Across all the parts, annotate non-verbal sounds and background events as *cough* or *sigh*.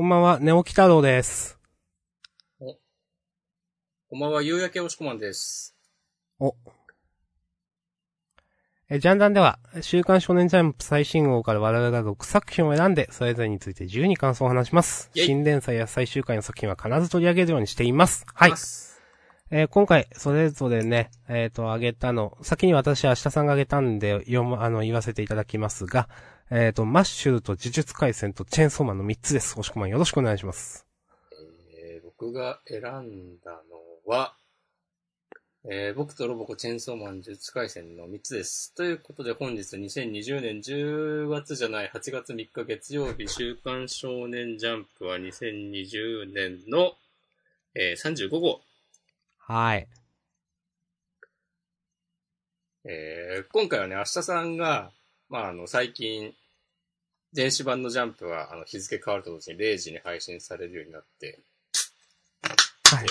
こんばんは、ネオキ太郎です。こんばんは、夕焼けおしこまんです。お。え、ジャンダンでは、週刊少年ジャンプ最新号から我々が6作品を選んで、それぞれについて自由に感想を話します。イェイ新連載や最終回の作品は必ず取り上げるようにしています。はい。えー今回、それぞれね、えっ、と、あげたの、先に私は明日さんがあげたんで、読む、あの、言わせていただきますが、えっ、と、マッシュルと呪術回戦とチェーンソーマンの3つです。おしこまんよろしくお願いします。えー僕が選んだのは、えー僕とロボコチェーンソーマン呪術回戦の3つです。ということで本日2020年10月じゃない8月3日月曜日週刊少年ジャンプは2020年の、えー35号。はい。えー今回はね、明日さんが、まあ、あの、最近、電子版のジャンプは、あの、日付変わると同時に0時に配信されるようになって、はい。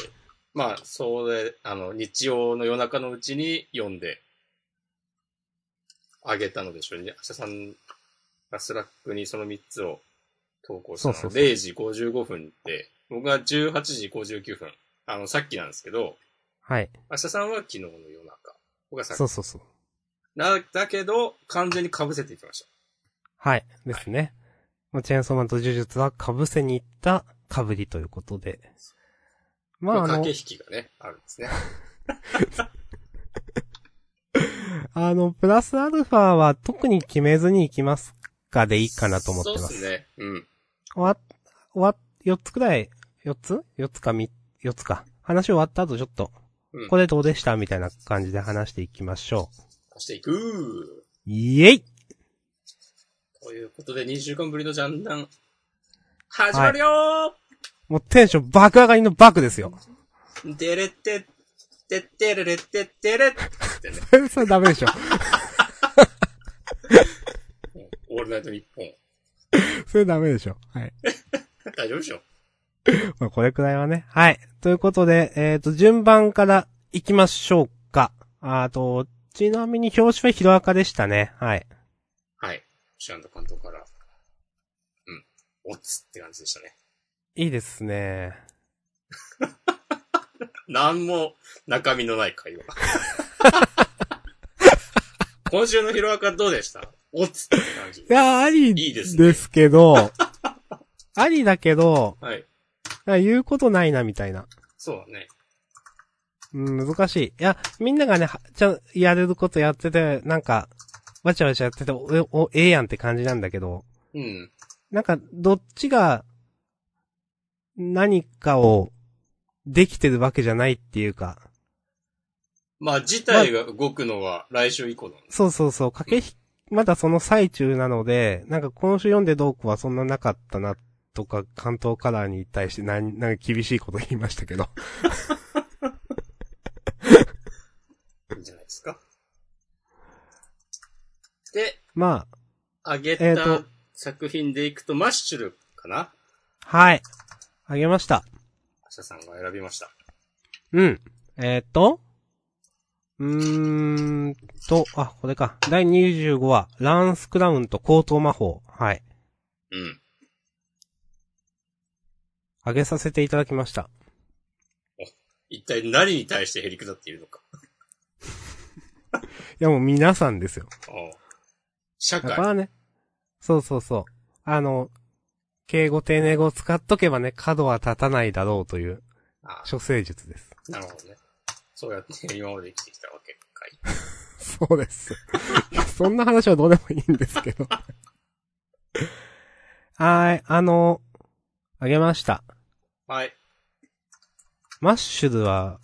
まあ、それ、あの、日曜の夜中のうちに読んで、あげたのでしょうね。明日さんが Slack にその3つを投稿したのそうそうそう0時55分で、僕が18時59分。あの、さっきなんですけど、はい。明日さんは昨日の夜中。僕がさっきそうそうそう。な、だけど、完全に被せていきました。はい。ですね。もうチェーンソーマンと呪術は被せに行った被りということで。まあ、あの駆け、引きがね、あるんですね。*laughs* あの、プラスアルファは特に決めずに行きますかでいいかなと思ってます。そうですね。うん。終わ、終わ、4つくらい、4つ ?4 つかみ、4つか。話終わった後ちょっと、うんこれどうでした？みたいな感じで話していきましょ足していくう。イエイということで、2週間ぶりのジャンダン、始まるよもうテンション爆上がりの爆ですよ。ーデレって、ってってれれってってれってね。*laughs* それダメでしょ。オールナイトニッポン。それダメでしょ。はい。大丈夫でしょ？まあ、これくらいはね。はい。ということで、えっ、と、順番から行きましょうか。あと、ちなみに表紙はヒロアカでしたね。はい。はい。シアンド監督から。うん。おつって感じでしたね。いいですね。*laughs* なんも中身のない会話。*laughs* 今週のヒロアカどうでした？おつって感じい。や、ありいいですねですけど、*laughs* ありだけど、はい。言うことないな、みたいな。そうだね。うん、難しい。いや、みんながね、はちゃん、やれることやってて、なんか、わちゃわちゃやってて、お、お、ええやんって感じなんだけど、うん。なんか、どっちが、何かを、できてるわけじゃないっていうか、まあ、事態が動くのは来週以降なんです。そうそうそう、駆けひ、まだその最中なので、なんか今週読んでどうこうはそんななかったな、とか、関東カラーに対してなん、なんか厳しいこと言いましたけど。*laughs* いいんじゃないですか。で、まあ、あげたえーと作品でいくと、マッシュルかな？はい。あげました。アシャさんが選びました。うん。えー、っと、うーんと、あ、これか。第25話、ランスクラウンと高等魔法。はい。うん。あげさせていただきました。一体何に対してへりくだっているのか。*laughs* いやもう皆さんですよ。ああ社会。だからね。そうそうそう。あの、敬語丁寧語を使っとけばね、角は立たないだろうという、あ処世術です。あなるほどね。そうやって今まで生きてきたわけかい。そうです。*laughs* そんな話はどうでもいいんですけど。*laughs* はーい、あの、あげました。はい。マッシュルは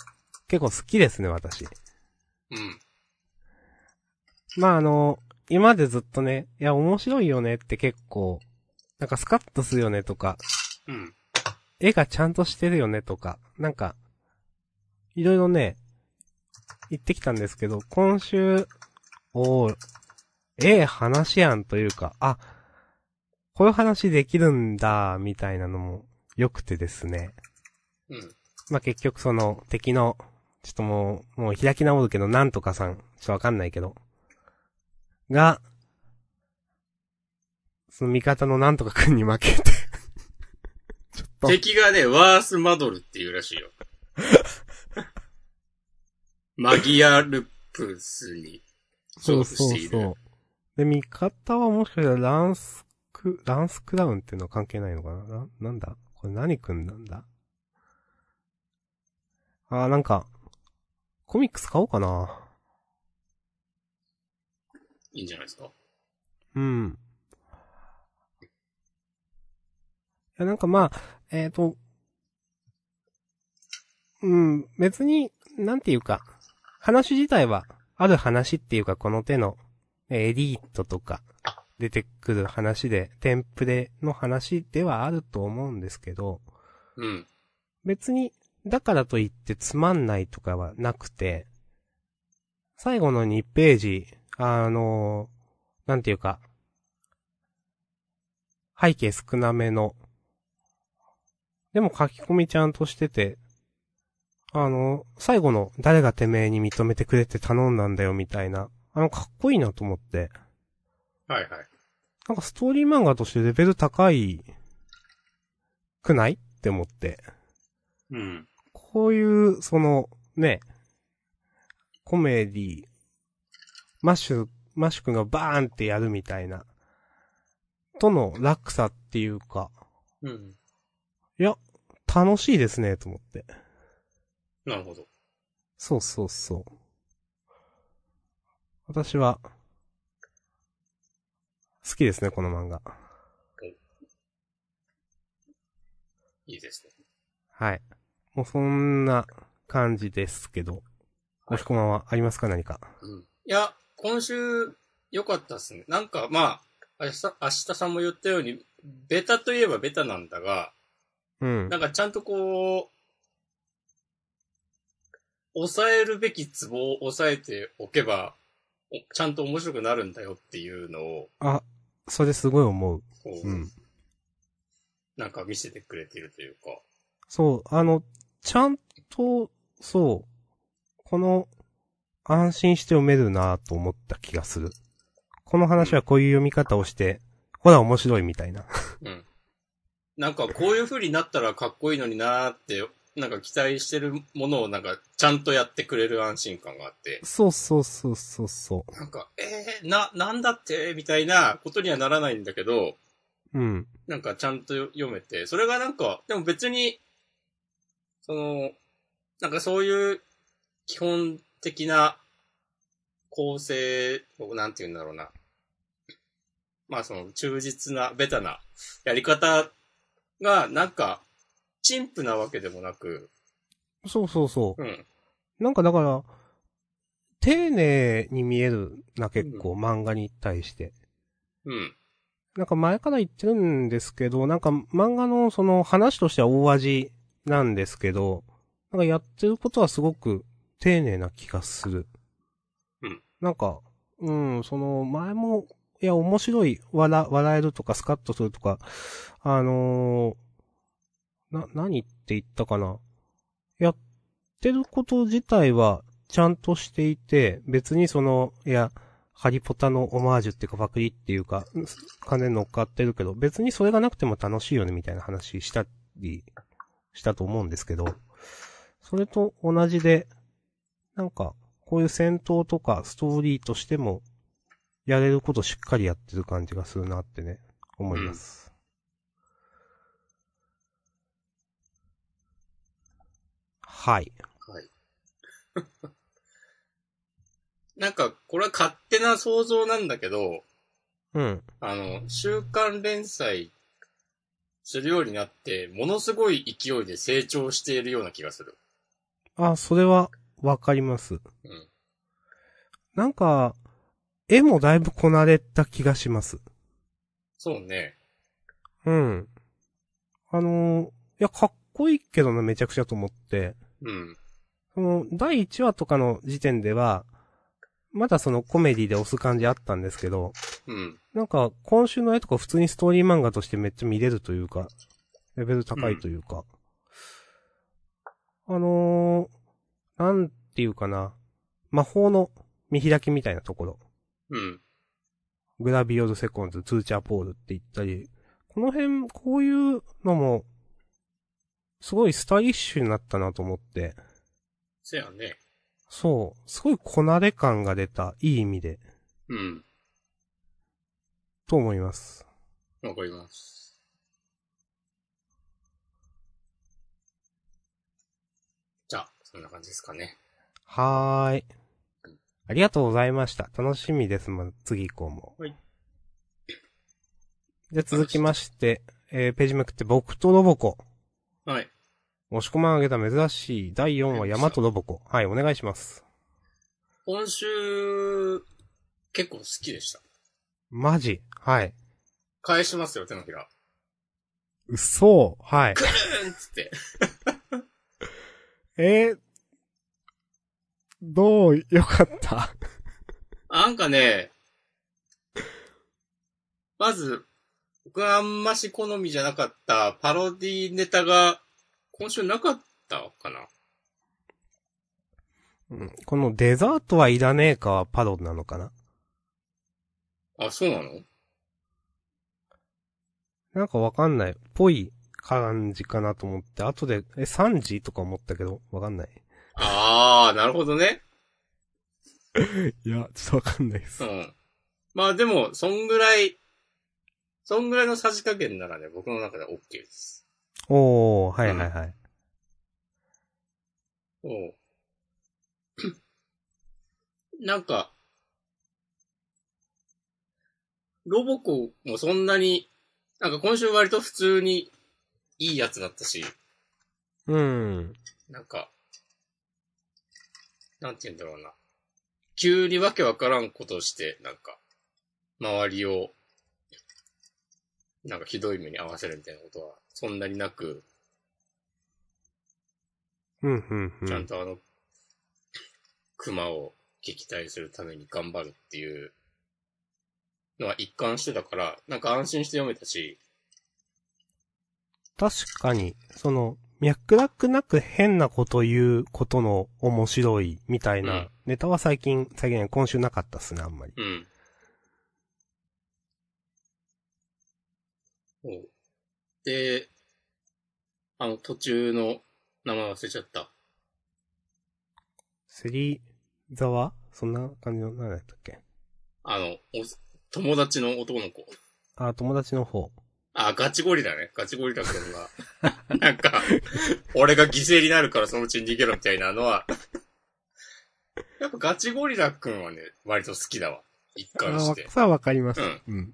結構好きですね、私。うん。まああの、今までずっとね、いや面白いよねって結構、なんかスカッとするよねとか、うん。絵がちゃんとしてるよねとか、なんか、いろいろね、言ってきたんですけど、今週、おー、ええ話やんというか、あ、こういう話できるんだ、みたいなのも良くてですね。うん。まあ、結局その敵の、ちょっともう、もう開き直るけど、なんとかさん、ちょっとわかんないけど、が、その味方のなんとかくんに負けて *laughs* と。敵がね、ワースマドルっていうらしいよ。*laughs* マギアルプスにそう勝負している。そうそう。で、味方はもしかしたらランスク、ランスクラウンっていうのは関係ないのかな？な、なんだ？これ何くんなんだ？あーなんか、コミックス買おうかな。いいんじゃないですか？うん。いや、なんかまあ、えっ、と、うん、別に、なんていうか、話自体は、ある話っていうか、この手の、エリートとか、出てくる話で、テンプレの話ではあると思うんですけど、うん。別に、だからといってつまんないとかはなくて、最後の2ページ、あの、なんていうか、背景少なめの、でも書き込みちゃんとしてて、あの、最後の誰がてめえに認めてくれって頼んだんだよみたいな、あの、かっこいいなと思って、はいはい。なんかストーリー漫画としてレベル高い、くないって思って。うん。こういう、その、ね、コメディ、マッシュ、マッシュ君がバーンってやるみたいな、との落差っていうか、うん。いや、楽しいですね、と思って。なるほど。そうそうそう。私は、好きですね、この漫画。いいですね。はい。もうそんな感じですけど、もしこまんはありますか何か？うん。いや、今週、良かったっすね。なんか、まあ、明日、明日さんも言ったように、ベタといえばベタなんだが、うんな。んかちゃんとこう、抑えるべきツボを抑えておけば、おちゃんと面白くなるんだよっていうのを、あ、それすごい思う。こう、うん。なんか見せてくれてるというか。そう、あの、ちゃんと、そう、この、安心して読めるなと思った気がする。この話はこういう読み方をして、ほら面白いみたいな。うん。なんかこういう風になったらかっこいいのになーって、なんか期待してるものをなんかちゃんとやってくれる安心感があって、そうそうそうそうそなんか、えー、な、なんだって？みたいなことにはならないんだけど、う。うん。なんかちゃんと読めて、それがなんか、でも別に、その、なんかそういう基本的な構成を、なんて言うんだろうな。まあその忠実な、ベタなやり方が、なんか、陳腐なわけでもなく、そうそうそう。うん。なんかだから、丁寧に見えるな、結構、漫画に対して。うん。なんか前から言ってるんですけど、なんか漫画のその話としては大味なんですけど、なんかやってることはすごく丁寧な気がする。うん。なんか、うん、その前も、いや、面白い、笑、笑えるとかスカッとするとか、あのーな、何って言ったかな。やってること自体はちゃんとしていて、別にその、いや、ハリポタのオマージュっていうかパクリっていうか、金乗っかってるけど、別にそれがなくても楽しいよねみたいな話したり、したと思うんですけど、それと同じで、なんか、こういう戦闘とかストーリーとしても、やれることしっかりやってる感じがするなってね、思います。はい。はい。*laughs* なんか、これは勝手な想像なんだけど、うん。あの、週刊連載するようになって、ものすごい勢いで成長しているような気がする。あ、それは、わかります。うん。なんか、絵もだいぶこなれた気がします。そうね。うん。あのーいや、かっこいいけどな、めちゃくちゃと思って。うん。その、第1話とかの時点では、まだそのコメディで押す感じあったんですけど、うん。なんか、今週の絵とか普通にストーリー漫画としてめっちゃ見れるというか、レベル高いというか。あのー、なんていうかな、魔法の見開きみたいなところ。うん。グラビオルセコンズ、ツーチャーポールって言ったり、この辺、こういうのも、すごいスタイリッシュになったなと思って。せやね。そう。すごいこなれ感が出た。いい意味で。うん。と思います。わかります。じゃあ、そんな感じですかね。はーい。ありがとうございました。楽しみです。ま、次以降も。はい。じゃあ続きまして、えー、ページめくって僕とロボコ。はい。押し込まんあげた珍しい第4話山とロボコ。はい、お願いします。今週、結構好きでした。マジ？はい。返しますよ、手のひら。うそはい。くるーんっつって。えー、どう、よかった。なんかね、まず、僕があんまし好みじゃなかったパロディネタが今週なかったかな。うんこのデザートはいらねえかはパロなのかな？あ、そうなの？なんかわかんない。ぽい感じかなと思って、後で、え、3時とか思ったけど、わかんない。あー、なるほどね。いや、ちょっとわかんないですう。ん。まあでも、そんぐらい、そんぐらいのさじ加減ならね、僕の中では OK です。おー、はいはいはい。そう。なんか、ロボコもそんなに、なんか今週割と普通にいいやつだったし、うん。なんか、なんて言うんだろうな。急にわけわからんことをして、なんか、周りを、なんかひどい目に遭わせるみたいなことは、そんなになく、うん、うん、うちゃんん。とあの、熊を撃退するために頑張るっていうのは一貫してたから、なんか安心して読めたし、確かに、その、脈絡なく変なこと言うことの面白いみたいうんなネタは最近、最近今週なかったっすね、あんまり。うん。で、あの途中の名前忘れちゃった。セリザワ？そんな感じの、何だったっけ？あの、お友達の男の子。あ、友達の方。あ、ガチゴリラね。ガチゴリラ君が。なんか、俺が犠牲になるからそのうちに逃げろみたいなのは、やっぱガチゴリラ君はね、割と好きだわ。一貫してあ、。さあわかります。うんうん。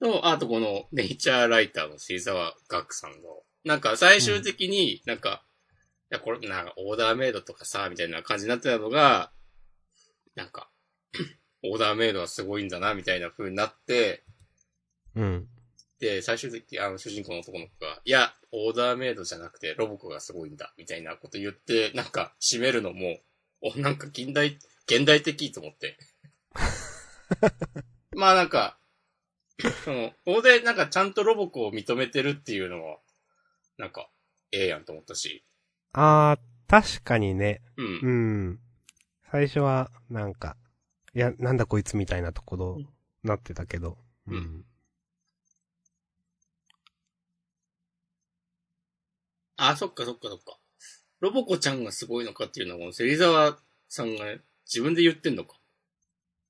と、あとこのネイチャーライターの芹沢学さんの、なんか最終的になんか、いや、これ、なんかオーダーメイドとかさ、みたいな感じになってたのが、なんか、オーダーメイドはすごいんだな、みたいな風になって、うん。で、最終的にあの主人公の男の子が、いや、オーダーメイドじゃなくてロボコがすごいんだ、みたいなこと言って、なんか締めるのも、お、なんか近代、現代的と思って。*laughs* まあなんか、その、ここでなんかちゃんとロボコを認めてるっていうのは、なんか、ええやんと思ったし、あー、確かにね。うん。うん。最初は、なんか、いや、なんだこいつみたいなところ、なってたけど。ううんあ、そっかそっかそっか。ロボコちゃんがすごいのかっていうのは、芹沢さんがね、自分で言ってんのか。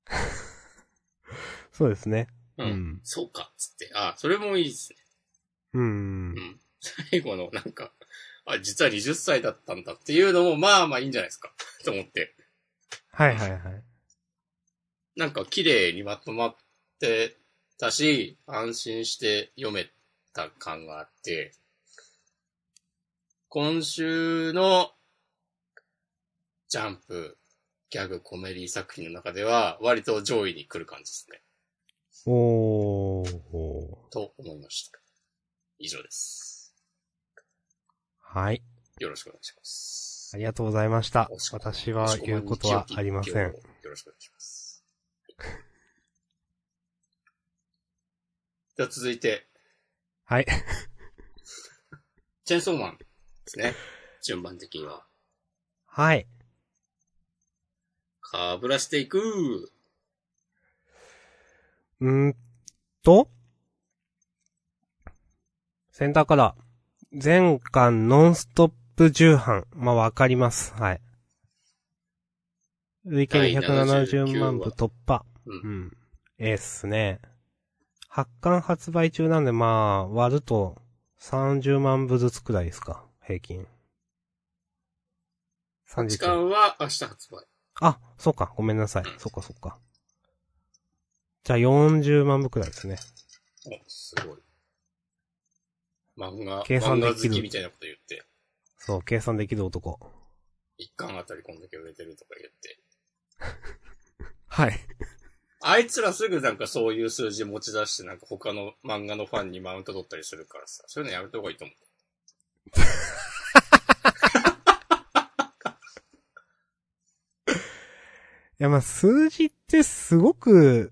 *laughs* そうですね。う。うんん。そうか、つって。あ、それもいいですね。うんう。ん。最後のなんか、あ、実は20歳だったんだっていうのも、まあまあいいんじゃないですか。*laughs* と思って。はいはいはい。なんか綺麗にまとまってたし、安心して読めた感があって、今週のジャンプ、ギャグ、コメディ作品の中では、割と上位に来る感じですね。おー。と思いました。以上です。はい。よろしくお願いします。ありがとうございました私は言うことはありません。。よろしくお願いします。では続いて、はい。チェンソーマンですね。順番的には。はい。かぶらしていく。うーんと、センターから、全巻ノンストップ重版。まあ、わかります。はい。累計第270万部突破。う。うんん。ええっすね。発巻発売中なんで、まあ、割ると30万部ずつくらいですか。平均。時30間は明日発売。あ、そうか。ごめんなさい。そっかそっか。じゃあ40万部くらいですね。お、すごい。漫画、計算できるみたいなこと言って、そう、計算できる男。一巻あたりこんだけ売れてるとか言って。*laughs* はい。あいつらすぐなんかそういう数字持ち出してなんか他の漫画のファンにマウント取ったりするからさ、そういうのやめた方がいいと思う。いや、まあ、数字ってすごく、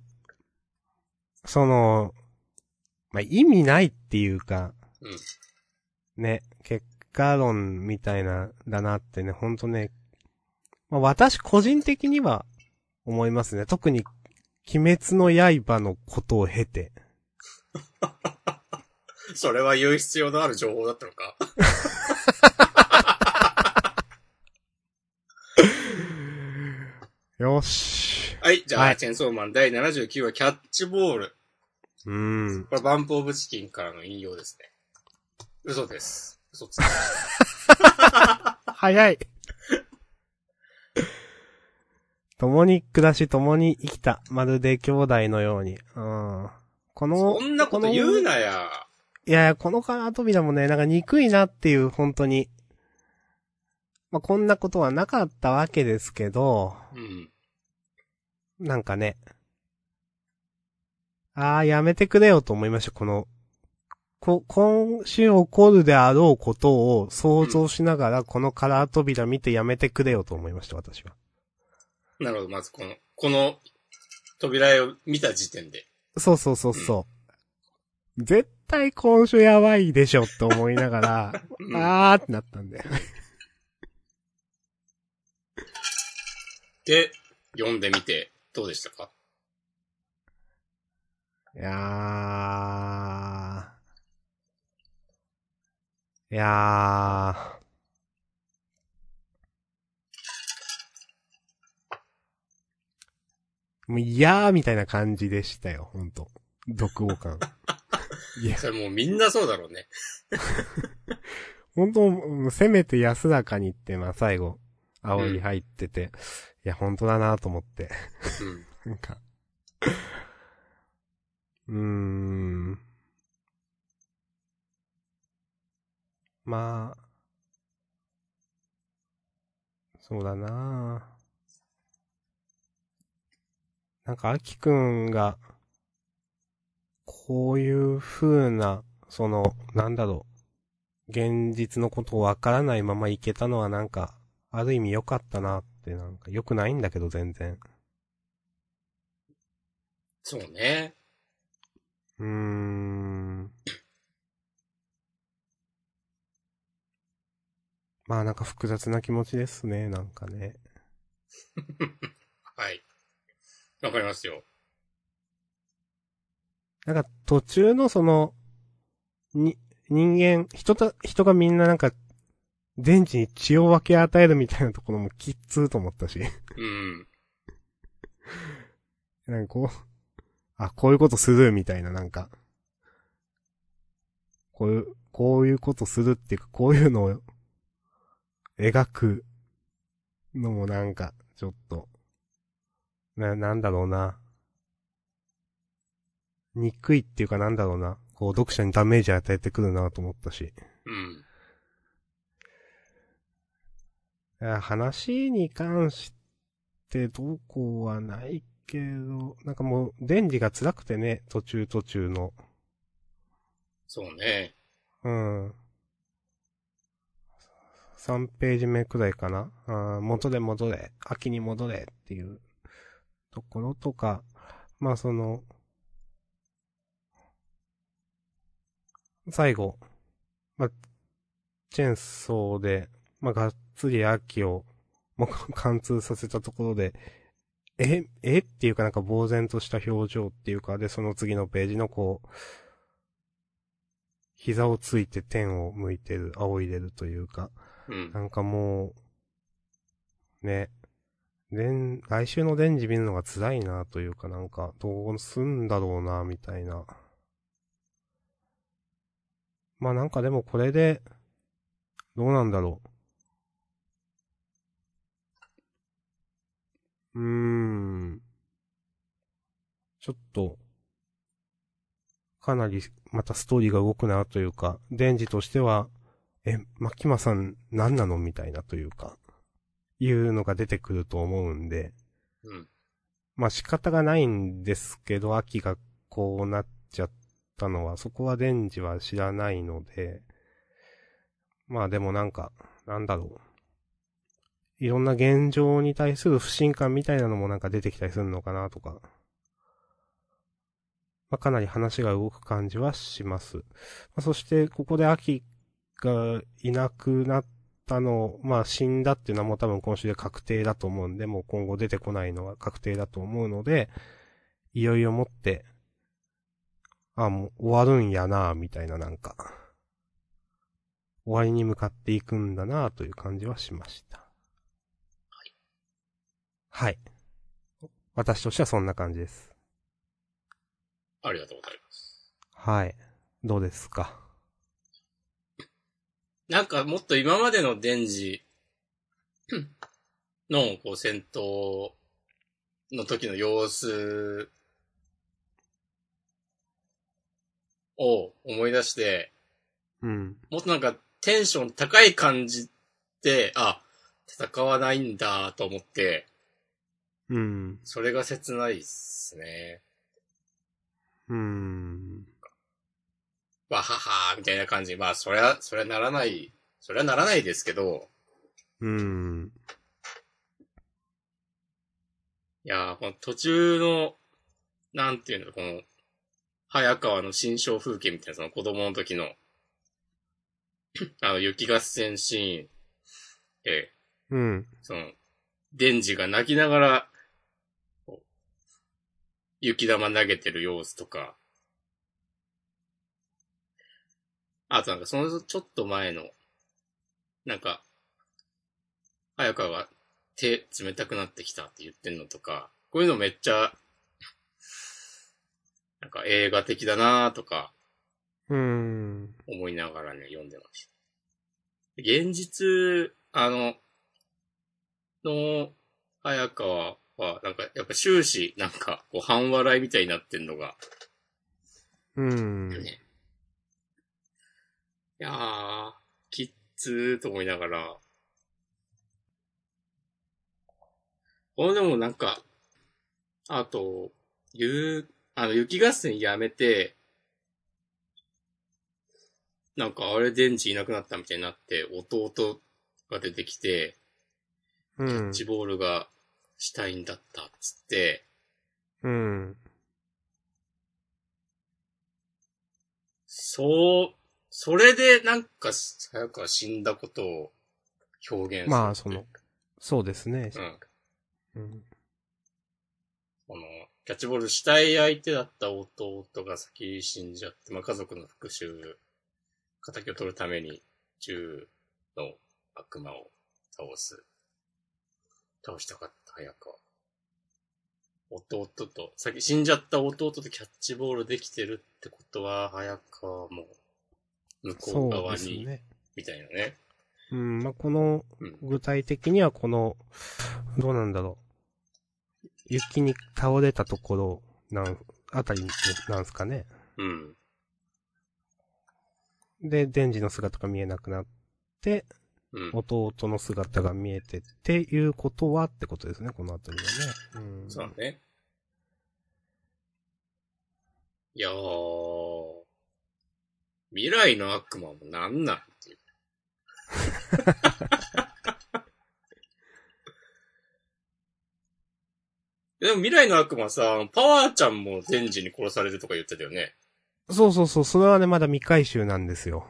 その、まあ、意味ないっていうか、うん。ね、結果論みたいな、だなってね、ほんとね、まあ、私個人的には思いますね。特に、鬼滅の刃のことを経て。*laughs* *laughs* それは言う必要のある情報だったのか？*laughs* よし。はい、じゃあ、はいチェンソーマン第79話キャッチボール。うーん。これバンプオブチキンからの引用ですね。嘘です。嘘つき。早い。*laughs* 共に暮らし、共に生きた。まるで兄弟のように。うん。この、そんなこと言うなや。いやこのカラー扉もね、なんか憎いなっていう、本当に。まあ、こんなことはなかったわけですけど、うん。なんかね。ああ、やめてくれよと思いました、この、こ、今週起こるであろうことを想像しながら、このカラー扉見てやめてくれよと思いました、私は。なるほど、まずこの、この扉を見た時点で。そうそうそうそう。絶対今週やばいでしょって思いながら、うんあーってなったんで。で、読んでみて、どうでしたか？いやー。いやー。もう、いやーみたいな感じでしたよ、ほんと。読語感。いや、それもうみんなそうだろうね。ほんと、もうせめて安らかにって、まあ最後、煽り入ってて、いや、ほんとだなと思って。うん。*laughs* なんか。うーん。まあ。そうだななんか、アキくんが、こういう風な、その、なんだろう。現実のことをわからないままいけたのはなんか、ある意味良かったなって、なんか良くないんだけど全然。そうね。うーん。まあなんか複雑な気持ちですね、なんかね。*laughs* はい。わかりますよ。なんか途中のその、に、人間、人と、人がみんななんか、電池に血を分け与えるみたいなところもきっつーと思ったし。うん。*laughs* なんかこう、あ、こういうことするみたいななんか、こういう、こういうことするっていうか、こういうのを描くのもなんか、ちょっと、な、なんだろうな。憎いっていうかなんだろうな。こう、読者にダメージ与えてくるなと思ったし。うん。いや話に関してどうこうはないけど、なんかもう、電磁が辛くてね、途中途中の。そうね。うん。3ページ目くらいかな。あー戻れ戻れ、秋に戻れっていうところとか、まあその、最後、まあ、チェーンソーで、まあがっつり秋を、もう *laughs* 貫通させたところで、え、えっていうかなんか呆然とした表情っていうか、で、その次のページのこう、膝をついて天を向いてる、仰いでるというか、うん。なんかもう、ね、でん、来週のデンジ見るのが辛いなというかなんか、どうすんだろうな、みたいな。まあなんかでもこれで、どうなんだろう。うーん。ちょっと、かなり、またストーリーが動くなというか、デンジとしては、え、マキマさん何なのみたいなというか、いうのが出てくると思うんで、うん。まあ仕方がないんですけど、秋がこうなっちゃったのは、そこはデンジは知らないので、まあでもなんか、なんだろう。いろんな現状に対する不信感みたいなのもなんか出てきたりするのかなとか。まあかなり話が動く感じはします。まあ、そして、ここで秋がいなくなったの、まあ死んだっていうのはもう多分今週で確定だと思うんで、もう今後出てこないのは確定だと思うので、いよいよもって、あ、もう終わるんやなみたいななんか、終わりに向かっていくんだなという感じはしました。はい。私としてはそんな感じです。ありがとうございます。はい。どうですか？なんかもっと今までのデンジのこう戦闘の時の様子を思い出して、うん。もっとなんかテンション高い感じで、あ、戦わないんだと思って、うん。それが切ないっすね。うん。わははーみたいな感じ。まあ、そりゃ、そりゃならない、そりゃならないですけど、うん。いやー、この途中の、なんていうの、この、早川の新象風景みたいな、その子供の時の、あの、雪合戦シーン。で、うん。その、デンジが泣きながら、雪玉投げてる様子とか、あとなんかそのちょっと前の、なんか、早川が手冷たくなってきたって言ってんのとか、こういうのめっちゃ、なんか映画的だなとかうん。思いながらね、読んでました。現実、あの、の、早川は、なんか、やっぱ終始、なんか、こう、半笑いみたいになってんのが、うん。ね。いやー、きっつーと思いながら、これでもなんか、あと、ゆう、あの、雪合戦やめて、なんかあれ電池いなくなったみたいになって、弟が出てきて、うんキャッチ。ボールがしたいんだったっつって、うん。そう、それでなんか、早川死んだことを表現する。まあ、その、そうですね。うん。うん。この、キャッチボールしたい相手だった弟が先に死んじゃって、まあ家族の復讐、仇を取るために銃の悪魔を倒す。倒したかった早川。弟と、先死んじゃった弟とキャッチボールできてるってことは、早川も向こそうう側に、ね。みたいなね。うん、まあ、このうん、具体的にはこの、どうなんだろう。雪に倒れたところ、なん、あたりなんすかね。うん。で、デンジの姿が見えなくなって、うん。弟の姿が見えてっていうことはってことですね、このあたりはね。うん。そうだね。いやー、未来の悪魔もなんなんっていう。*laughs* でも未来の悪魔さ、パワーちゃんもデンジに殺されるとか言ってたよね。そうそうそう、それはね、まだ未回収なんですよ。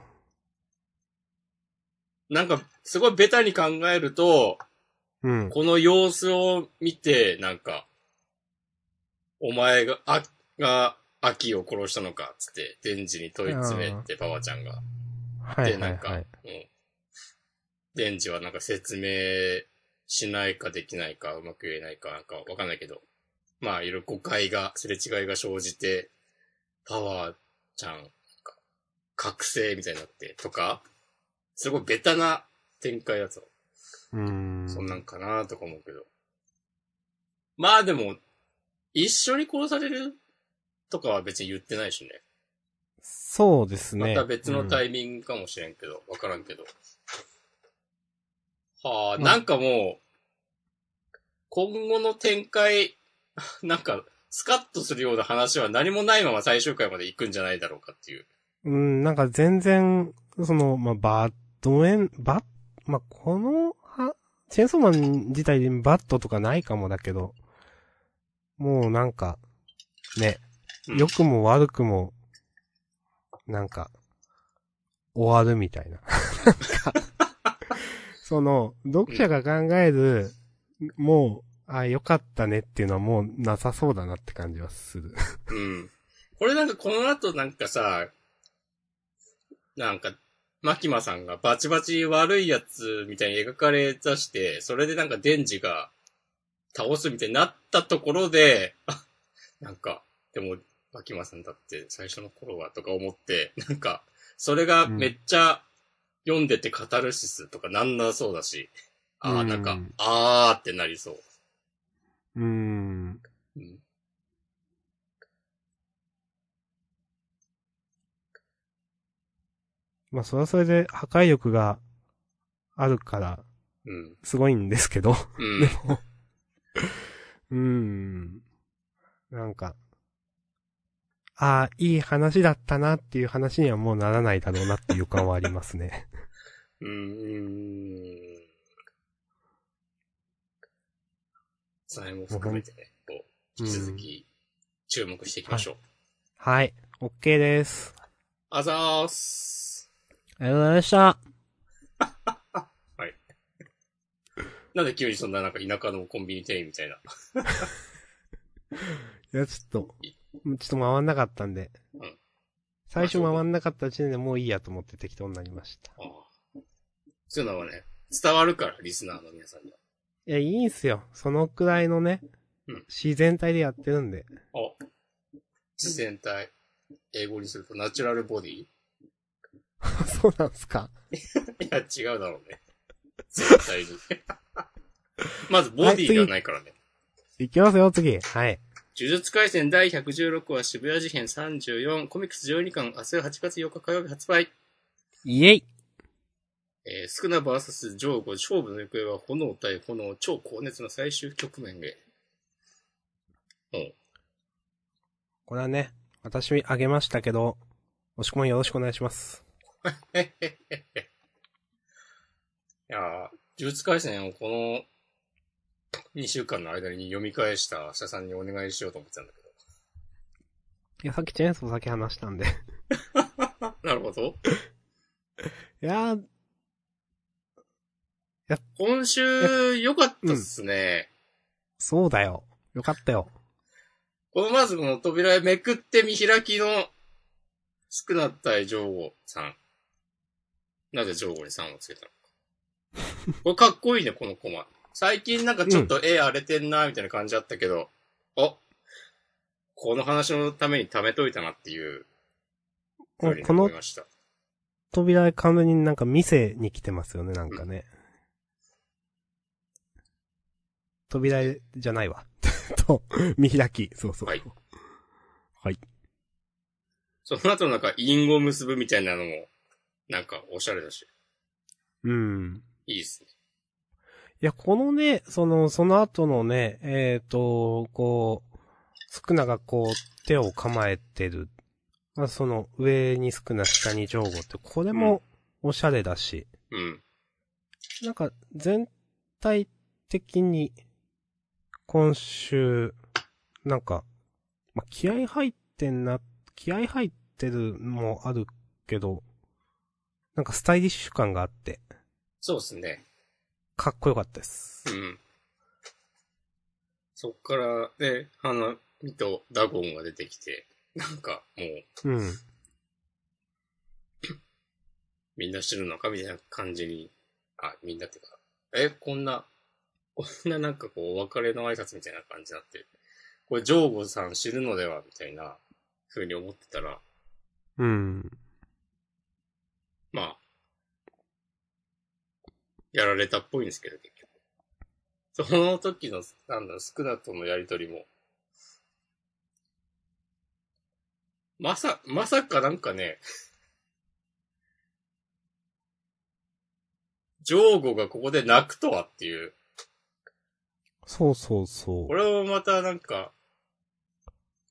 なんか、すごいベタに考えると、うん。この様子を見て、なんか、お前が、あ、が、秋を殺したのか、つって、デンジに問い詰めて、パワちゃんが。はいで、なんか、はいはい。うん。デンジはなんか説明しないかできないか、うまく言えないか、なんかわかんないけど、まあ、いろいろ誤解が、すれ違いが生じて、パワーちゃん、覚醒みたいになって、とか、すごいベタな展開だと、うーん。そんなんかなとか思うけど。まあでも、一緒に殺されるとかは別に言ってないしね。そうですね。また別のタイイミングかもしれんけど、わ、からんけど。はあ、まあなんかもう、今後の展開、*laughs* なんか、スカッとするような話は何もないまま最終回まで行くんじゃないだろうかっていう。うん、なんか全然、その、まあ、バッドエン、バッ、まあ、この、は、チェーンソーマン自体でバットとかないかもだけど、もうなんか、ね、うん良くも悪くも、なんか、終わるみたいな。なんかその、読者が考える、もう、あ、よかったねっていうのはもうなさそうだなって感じはする。うん。これなんかこの後なんかさ、なんか、マキマさんがバチバチ悪いやつみたいに描かれ出して、それでなんかデンジが倒すみたいになったところで、あ *laughs* なんか、でも、マキマさんだって最初の頃はとか思って、なんか、それがめっちゃ読んでてカタルシスとかなんなそうだし、ああ、うんなんか、あーってなりそう。うーん。うん。まあ、それはそれで破壊力があるから、うん。すごいんですけど。うんで。も、うーん。なんか、ああ、いい話だったなっていう話にはもうならないだろうなっていう予感はありますね。うーん。その辺も含めてね、こう、引き続き注目していきましょう。はい。OK です。あざーす。ありがとうございました。なんで急にそんななんか田舎のコンビニ店員みたいな。*laughs* いや、ちょっと、ちょっと回んなかったんで。うん最初回んなかった時点でもういいやと思って適当になりました。ああそういうのはね、伝わるから、リスナーの皆さんには。いや、いいんすよ。そのくらいのね、うん自然体でやってるんで。あ、自然体。英語にするとナチュラルボディ？い *laughs* そうなんすか？*laughs* や、違うだろうね。絶対に。*laughs* まず、ボディではないからね。いきますよ、次。はい。呪術廻戦第116話渋谷事変34コミックス12巻明日8月4日火曜日発売。イエイえー、スクナ VS ジョーゴ勝負の行方は炎対炎超高熱の最終局面へ。これはね、私あげましたけど、押し込みよろしくお願いします。*laughs* いやー、呪術廻戦をこの2週間の間に読み返した明日さんにお願いしようと思ってたんだけいや、さっきチェーンソー先話したんで。いど。なるほど。*laughs* やー、今週良かったっすね。そうだよ。よかったよ。このまずこの扉へめくって見開きの少なったいジョーゴさん。なぜジョーゴに3をつけたのか。*laughs* これかっこいいね、このコマ。最近なんかちょっと絵荒れてんな、みたいな感じあったけど、あ、この話のために貯めといたなっていう、ふうにこの思いました。扉完全になんか店に来てますよね、なんかね。扉じゃないわ。*laughs* と、見開き。そうそう。はいはい。その後のなんか隠語結ぶみたいなのも、なんかおしゃれだし、うん。いいっすね。いや、このね、その、その後のね、えっ、と、こう、スクナがこう、手を構えてる。まあ、その、上にスクナ、下にジョーゴって、これも、おしゃれだし、うん。なんか、全体的に、今週、なんか、まあ、気合入ってんな、気合入ってるのもあるけど、なんかスタイリッシュ感があって、そうっすね。かっこよかったです。うん。そっから、ね、花見とダゴンが出てきて、なんか、もう、うん。みんな知るのか？みたいな感じに、あ、みんなってか、え、こんな、こんななんかこう、お別れの挨拶みたいな感じになって、これ、ジョーゴさん知るのではみたいな、風に思ってたら、うん。まあ、やられたっぽいんですけど、結局。その時の、なんだ、スクナとのやりとりも、まさ、まさかなんかね、ジョーゴがここで泣くとはっていう、そうそうそうこ。れもまたなんか、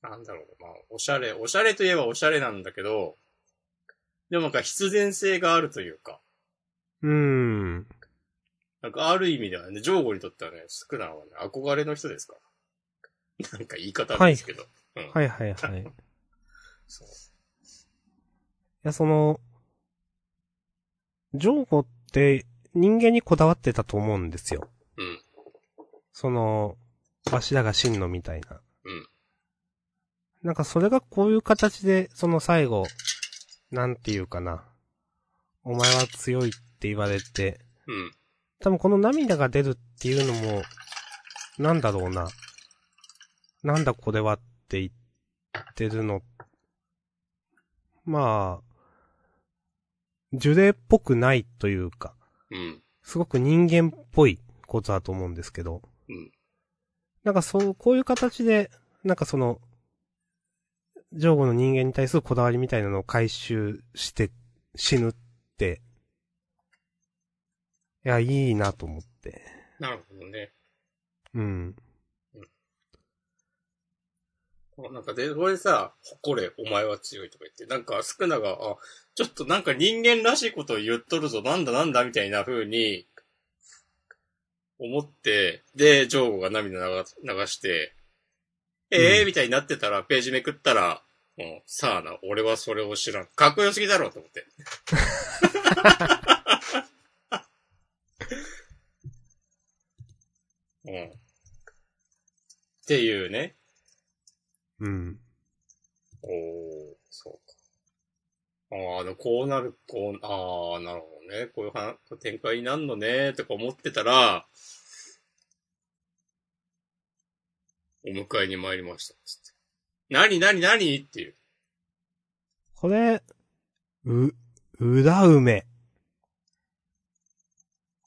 なんだろう、まあ、おしゃれ、おしゃれといえばおしゃれなんだけど、でもなんか必然性があるというか、うん。なんかある意味ではね、ジョーゴにとってはね、スクナーはね、憧れの人ですか？ら。なんか言い方ですけど。うん。はいはいはい。い *laughs* そう。や、その、ジョーゴって人間にこだわってたと思うんですよ。うん。その、わしらが真のみたいな。うん。なんかそれがこういう形で、その最後、なんていうかな。お前は強いって言われて、うん。多分この涙が出るっていうのも、なんだろうな。なんだこれはって言ってるの。まあ、呪霊っぽくないというか、うん。すごく人間っぽいことだと思うんですけど。うん。なんかそう、こういう形で、なんかその、ジョーゴの人間に対するこだわりみたいなのを回収して死ぬって、いや、いいなと思って。なるほどね。うん。なんかで、これさ、誇れ、お前は強いとか言って、なんか、スクナが、あ、ちょっとなんか人間らしいことを言っとるぞ、なんだなんだみたいな風に、思って、で、ジョーゴが涙流流して、ええーうんみたいになってたら、ページめくったら、もう、さあな、俺はそれを知らん。かっこよすぎだろうと思って。*laughs* うん。っていうね。うん。おー、そうか。ああ、こうなる、こう、ああ、なるほどね。こういうは展開になるのね、とか思ってたら、お迎えに参りました。つって。何何何？っていう。これ、う、裏梅。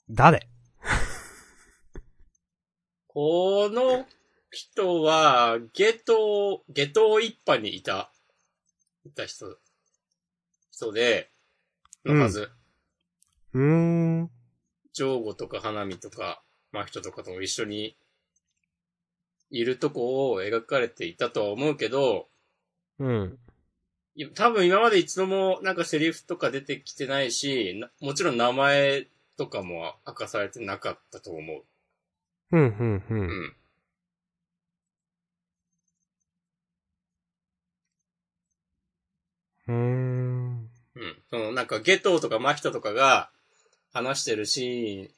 誰？*laughs* この人は、ゲト、ゲト一派にいた、いた人、人で、のはず。うーん。ジョーゴとか花見とか、マヒトとかと一緒にいるとこを描かれていたとは思うけど、うん。い多分今まで一度もなんかセリフとか出てきてないし、なもちろん名前とかも明かされてなかったと思う。うん、うん、う。うんん。うーん。うん。そのなんかゲトーとかマヒトとかが話してるシーン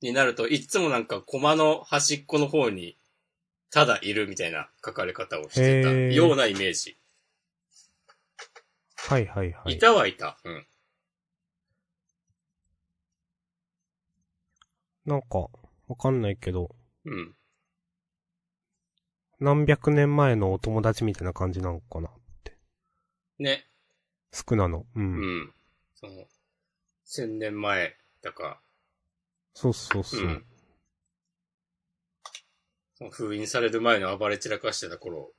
になると、いつもなんかコマの端っこの方にただいるみたいな書かれ方をしてたようなイメージ。はいはいはい。いたはいた。うん。なんか、わかんないけど、うん。何百年前のお友達みたいな感じなのかな。ね。少なの。う。うんん。その、千年前だか、そうそうそうう。ん。その封印される前の暴れ散らかしてた頃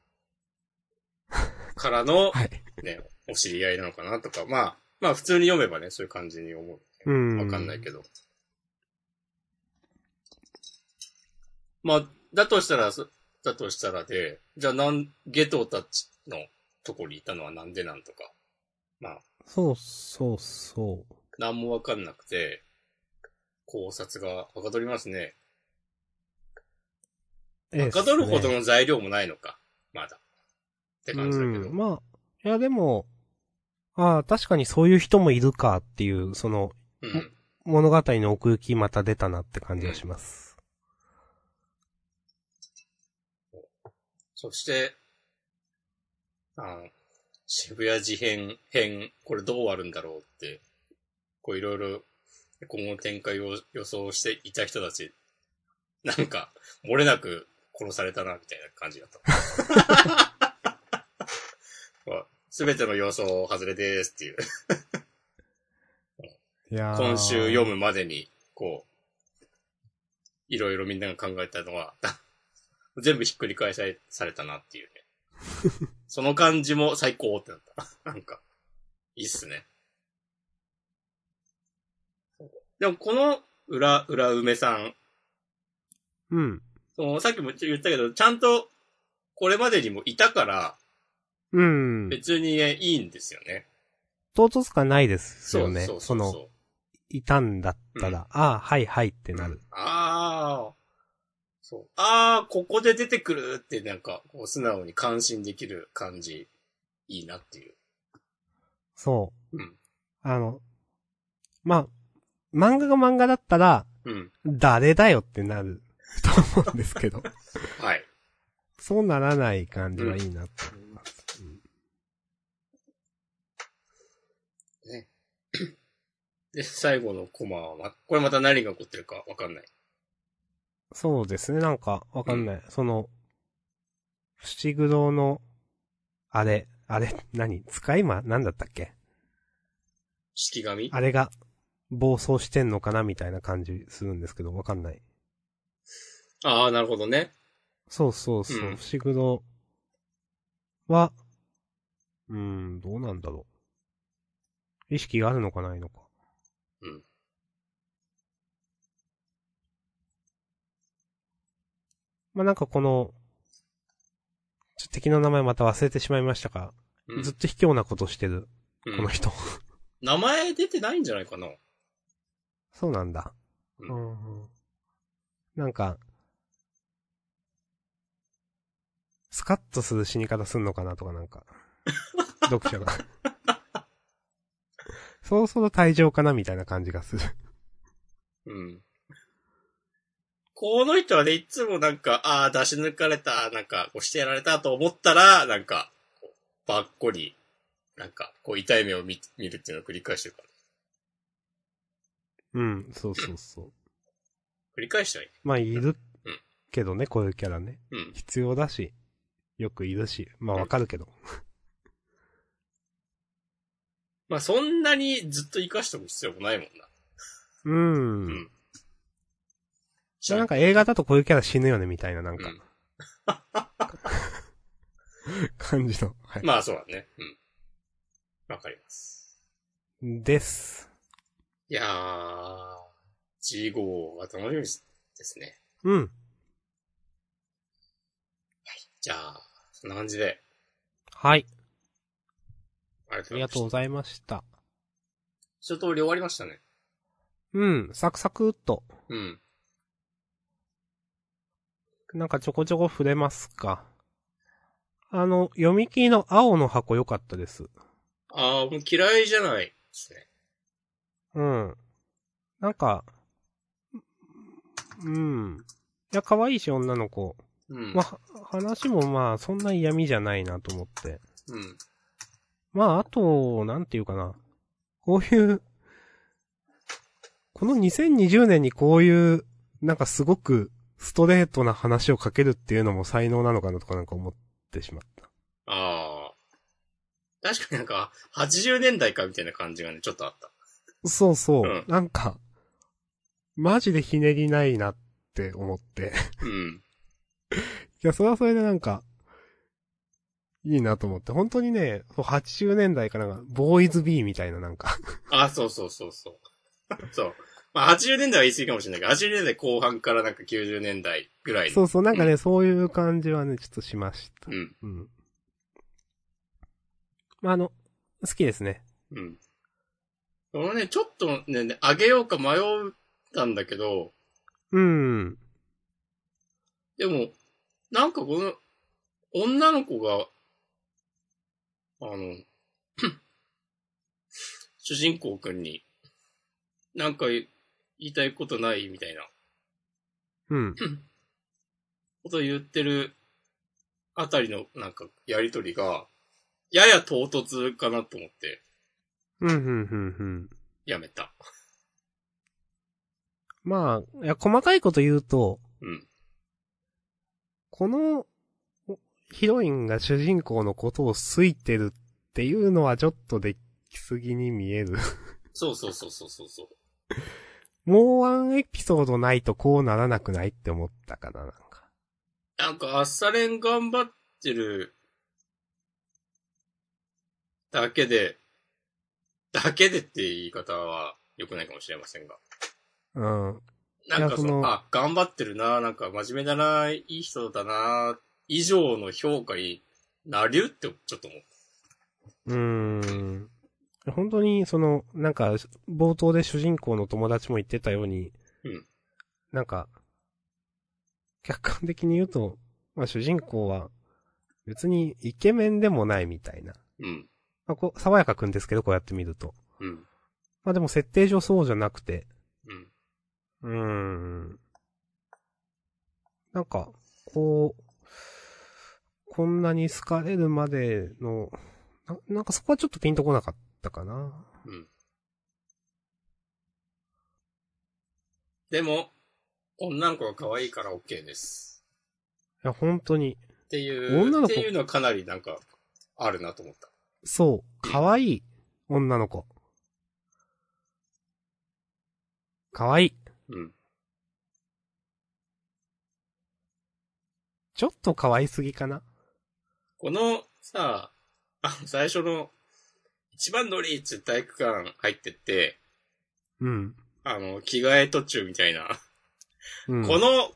からの、*laughs* はい。ね、お知り合いなのかなとか、まあ、まあ普通に読めばね、そういう感じに思う。うん。わかんないけど。まあ、だとしたら、そだとしたらで、じゃあなん、ゲトたちのとこにいたのはなんでなんとか。まあ、そうそうそう。なんもわかんなくて、考察がはかどりますね。ええはかどるほどのの材料もないのか。まだ。って感じだけど。うん、まあ、いやでも、ああ、確かにそういう人もいるかっていう、その、うん。物語の奥行きまた出たなって感じがします。そして、あの、渋谷事変編、これどう終わるんだろうって、こういろいろ今後の展開を予想していた人たち、なんか、漏れなく殺されたな、みたいな感じだった。*laughs* すべての予想外れですっていう。いやー今週読むまでに、こう、いろいろみんなが考えたのは、*laughs* 全部ひっくり返されされたなっていうね。*laughs* その感じも最高ってなった。なんか、いいっすね。でもこの裏、裏梅さん、うん。そのさっきも言ったけど、ちゃんとこれまでにもいたから、うん。別にねいいんですよね。唐突感ないですよね。そうそそうそうの、いたんだったら、ああ、はいはいってなる。ああ。そう。ああ、ここで出てくるってなんか、こう素直に感心できる感じ、いいなっていう。そう。うんあの、まあ、漫画が漫画だったら、うん。誰だよってなる *laughs* と思うんですけど、はい。そうならない感じはいいなと思います。うん *coughs* で、最後のコマは、ま、これまた何が起こってるかわかんない。そうですね、なんか、わかんない。その、伏黒の、あれ、あれ、何？使い魔？なんだったっけ？式神？あれが、暴走してんのかなみたいな感じするんですけど、わかんない。ああ、なるほどね。そうそうそう、うん伏黒は、うーん、どうなんだろう。意識があるのかないのか。うん。まあ、なんかこの、ちょっと敵の名前また忘れてしまいましたが、うんずっと卑怯なことしてる、うんこの人。名前出てないんじゃないかな。そうなんだ。ううんんうんなんか、スカッとする死に方すんのかなとかなんか、*laughs* 読者が。そろそろ退場かなみたいな感じがする。うん。この人はね、いつもなんか、ああ、出し抜かれた、なんか、こうしてやられたと思ったら、なんか、ばっこり、なんか、こう痛い目を見見るっていうのを繰り返してるから。うん、そうそうそう。繰り返してはいい。まあ、いるうんけどね、こういうキャラね。うん。必要だし、よくいるし、まあわかるけど。まあ、そんなにずっと生かしておく必要もないもんな。うん。うんじゃあなんか映画だとこういうキャラ死ぬよね、みたいななんか、うん *laughs* 感じの。はい。まあ、そうだね。うん。わかります。です。いやー、G5 は楽しみですね。うん。じゃあ、そんな感じで、はい。ありがとうございました。ありがとうございました。一通り終わりましたね。うん、サクサクっと。うん。なんかちょこちょこ触れますか。あの、読み切りの青の箱良かったです。ああ、もう嫌いじゃないですね。うん。なんか、うん。いや、可愛いし、女の子。うん。まあ、話もまあ、そんな嫌味じゃないなと思って。うん。まあ、あと、なんていうかな。こういう、この2020年にこういう、なんかすごくストレートな話をかけるっていうのも才能なのかなとかなんか思ってしまった。ああ。確かになんか、80年代かみたいな感じがね、ちょっとあった。そうそう。うんなんか、マジでひねりないなって思って。うん。*laughs* いや、それはそれでなんか、いいなと思って。本当にね、そう80年代からが、ボーイズビーみたいななんか。ああ、そうそうそうそう。*laughs* そう。まあ、80年代は言い過ぎかもしれないけど、80年代後半からなんか90年代ぐらいの。そうそう、なんかね、そういう感じはね、ちょっとしました。うん。うん。まあ、あの、好きですね。うん。このね、ちょっとね、ねあげようか迷ったんだけど、うん。でも、なんかこの、女の子が、あの、*clears throat* 主人公くんに、なんか言いたいことないみたいなうん。ことを言ってるあたりのなんかやりとりが、やや唐突かなと思って、うん、うん、うん、うん。やめた。まあ、いや、細かいこと言うと、うん。この、ヒロインが主人公のことを好いてるっていうのはちょっとできすぎに見える。そうそうそうそうそうそう。もうワンエピソードないとこうならなくないって思ったかな、なんか。なんか、アッサレン頑張ってる、だけで、だけでって言い方は良くないかもしれませんが。うん。なんかそのあ、頑張ってるな、なんか真面目だな、いい人だな、以上の評価になりうってちょっと思う。うーん。本当に、その、なんか、冒頭で主人公の友達も言ってたように、うんなんか、客観的に言うと、まあ主人公は、別にイケメンでもないみたいな。うん。まあこう、爽やかくんですけど、こうやって見ると。うん。まあでも設定上そうじゃなくて、うん。うーん。なんか、こう、こんなに好かれるまでの、ななんかそこはちょっとピンとこなかったかな。うん。でも、女の子が可愛いから OK です。いや、本当に。っていう、女の子っていうのはかなりなんか、あるなと思った。そう。可愛い女の子。可愛いうん。ちょっと可愛すぎかなこの、さ、あの、最初の、一番乗りって体育館入ってって、うん。あの、着替え途中みたいな。うん。この、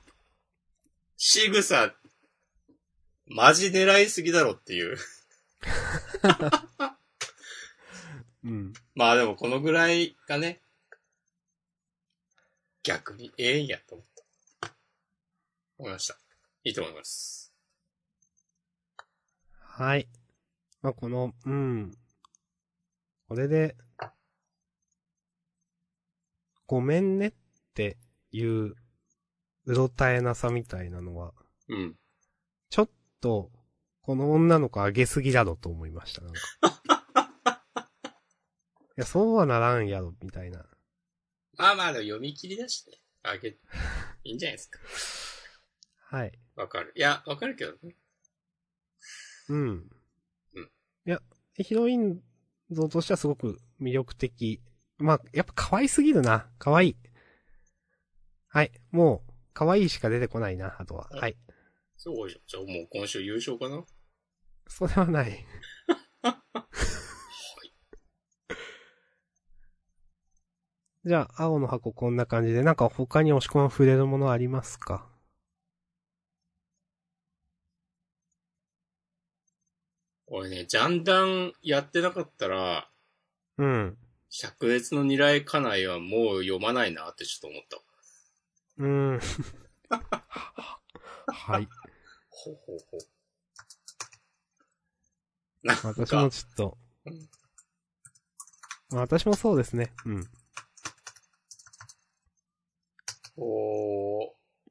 仕草、マジ狙いすぎだろっていう。うん。まあでもこのぐらいがね、逆にええんやと思った。思いました。いいと思います。はい。まあ、この、うん。これで、ごめんねっていう、うろたえなさみたいなのは、うん。ちょっと、この女の子上げすぎだろと思いました、なんか。*laughs* いや、そうはならんやろ、みたいな。まあまあでも読み切りだしね。あげ、いいんじゃないですか。はい。わかる。いや、わかるけどね。うん。うんいや、ヒロイン像としてはすごく魅力的。まあ、やっぱ可愛すぎるな。可愛い。はい。もう、可愛いしか出てこないな、あとは。うんはい。そうじゃん。じゃあもう今週優勝かな？それはない。*laughs* じゃあ、青の箱こんな感じで、なんか他に押し込まん触れるものありますか？俺ね、ジャンダンやってなかったら、うん。灼熱の二来家内はもう読まないなってちょっと思ったわ。うーん。*laughs* はい。ほうほうほう。なんか、私もちょっと私もそうですね。うん。こう、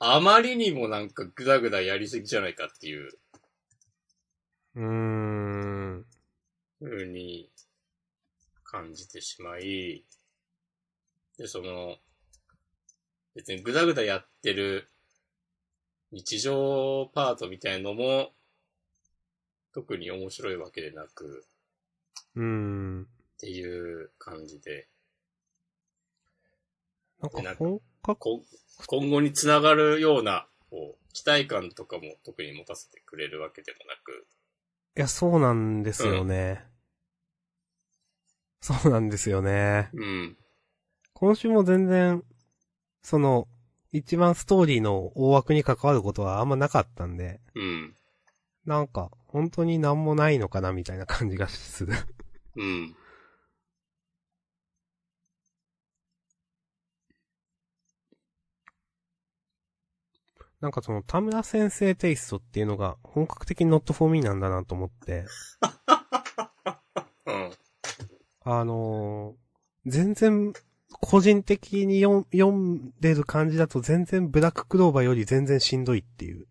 あまりにもなんかグダグダやりすぎじゃないかっていううーん。風に感じてしまい、で、その、別にグダグダやってる日常パートみたいのも、特に面白いわけでなく、うーん。っていう感じで、なんか本今後につながるような、こう、期待感とかも特に持たせてくれるわけでもなく、いや、そうなんですよね。そうなんですよね。うん、今週も全然、その、一番ストーリーの大枠に関わることはあんまなかったんで、うん、なんか、本当になんもないのかなみたいな感じがする。うん、なんかその、田村先生テイストっていうのが本格的に not for me なんだなと思って、*laughs* うん、あのー全然、個人的に読ん読んでる感じだと全然ブラッククローバーより全然しんどいっていう。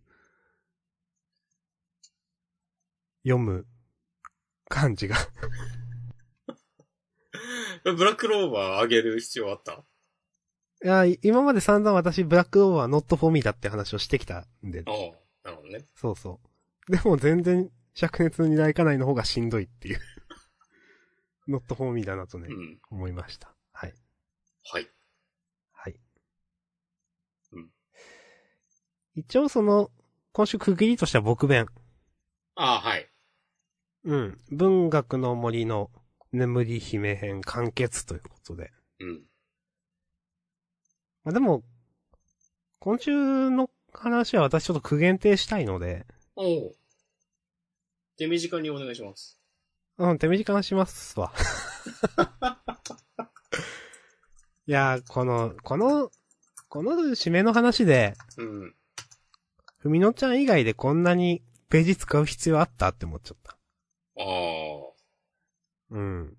読む感じが。*laughs* ブラックローバー上げる必要あった？いや、今まで散々私、ブラックオーバー not for me だって話をしてきたんで。ああ、なるほどね。そうそう。でも全然、灼熱に大かないの方がしんどいっていう。*laughs* not for me だなとね、うん。思いました。はい。はい。はい。うん一応その、今週区切りとしては僕弁。ああ、はい。うん。文学の森の眠り姫編完結ということで。うん。まあでも、今週の話は私ちょっと苦限定したいので、おう。手短にお願いします。うん、手短にしますわ。*laughs* いやー、この、この、この締めの話で、うん。ふみのちゃん以外でこんなにページ使う必要あったって思っちゃった。ああ。うん。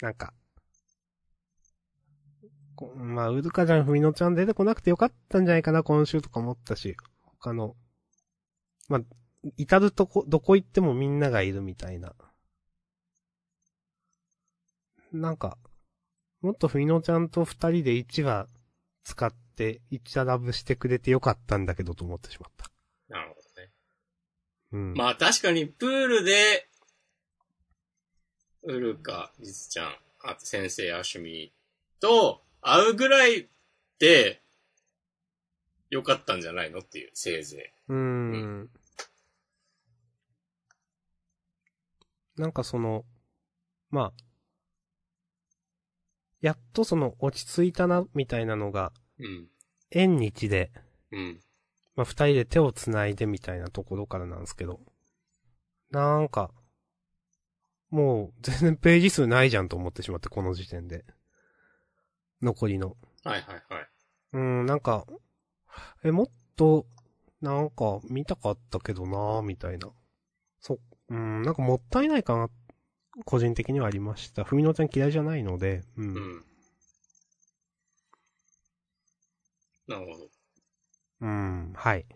なんか、こまあ、うるかちゃん、ふみのちゃん出てこなくてよかったんじゃないかな、今週とか思ったし、他の、まあ、至るとこ、どこ行ってもみんながいるみたいな。なんか、もっとふみのちゃんと二人で1話使って、1話ラブしてくれてよかったんだけどと思ってしまった。なるほどね。うん。まあ確かにプールで、ウルカ、リツちゃん、あと先生、アシュミと会うぐらいで、よかったんじゃないのっていう、せいぜうーん。なんかその、まあ、やっとその落ち着いたな、みたいなのが、い。うん。縁日で、うん。まあ二人で手を繋いでみたいなところからなんですけど、なんか、もう全然ページ数ないじゃんと思ってしまって、この時点で。残りの。はいはいはい。うん、なんか、え、もっと、なんか、見たかったけどなぁ、みたいな。そ、うん、なんかもったいないかな、個人的にはありました。ふみのちゃん嫌いじゃないので、うん。うん。なるほど。うん、はい。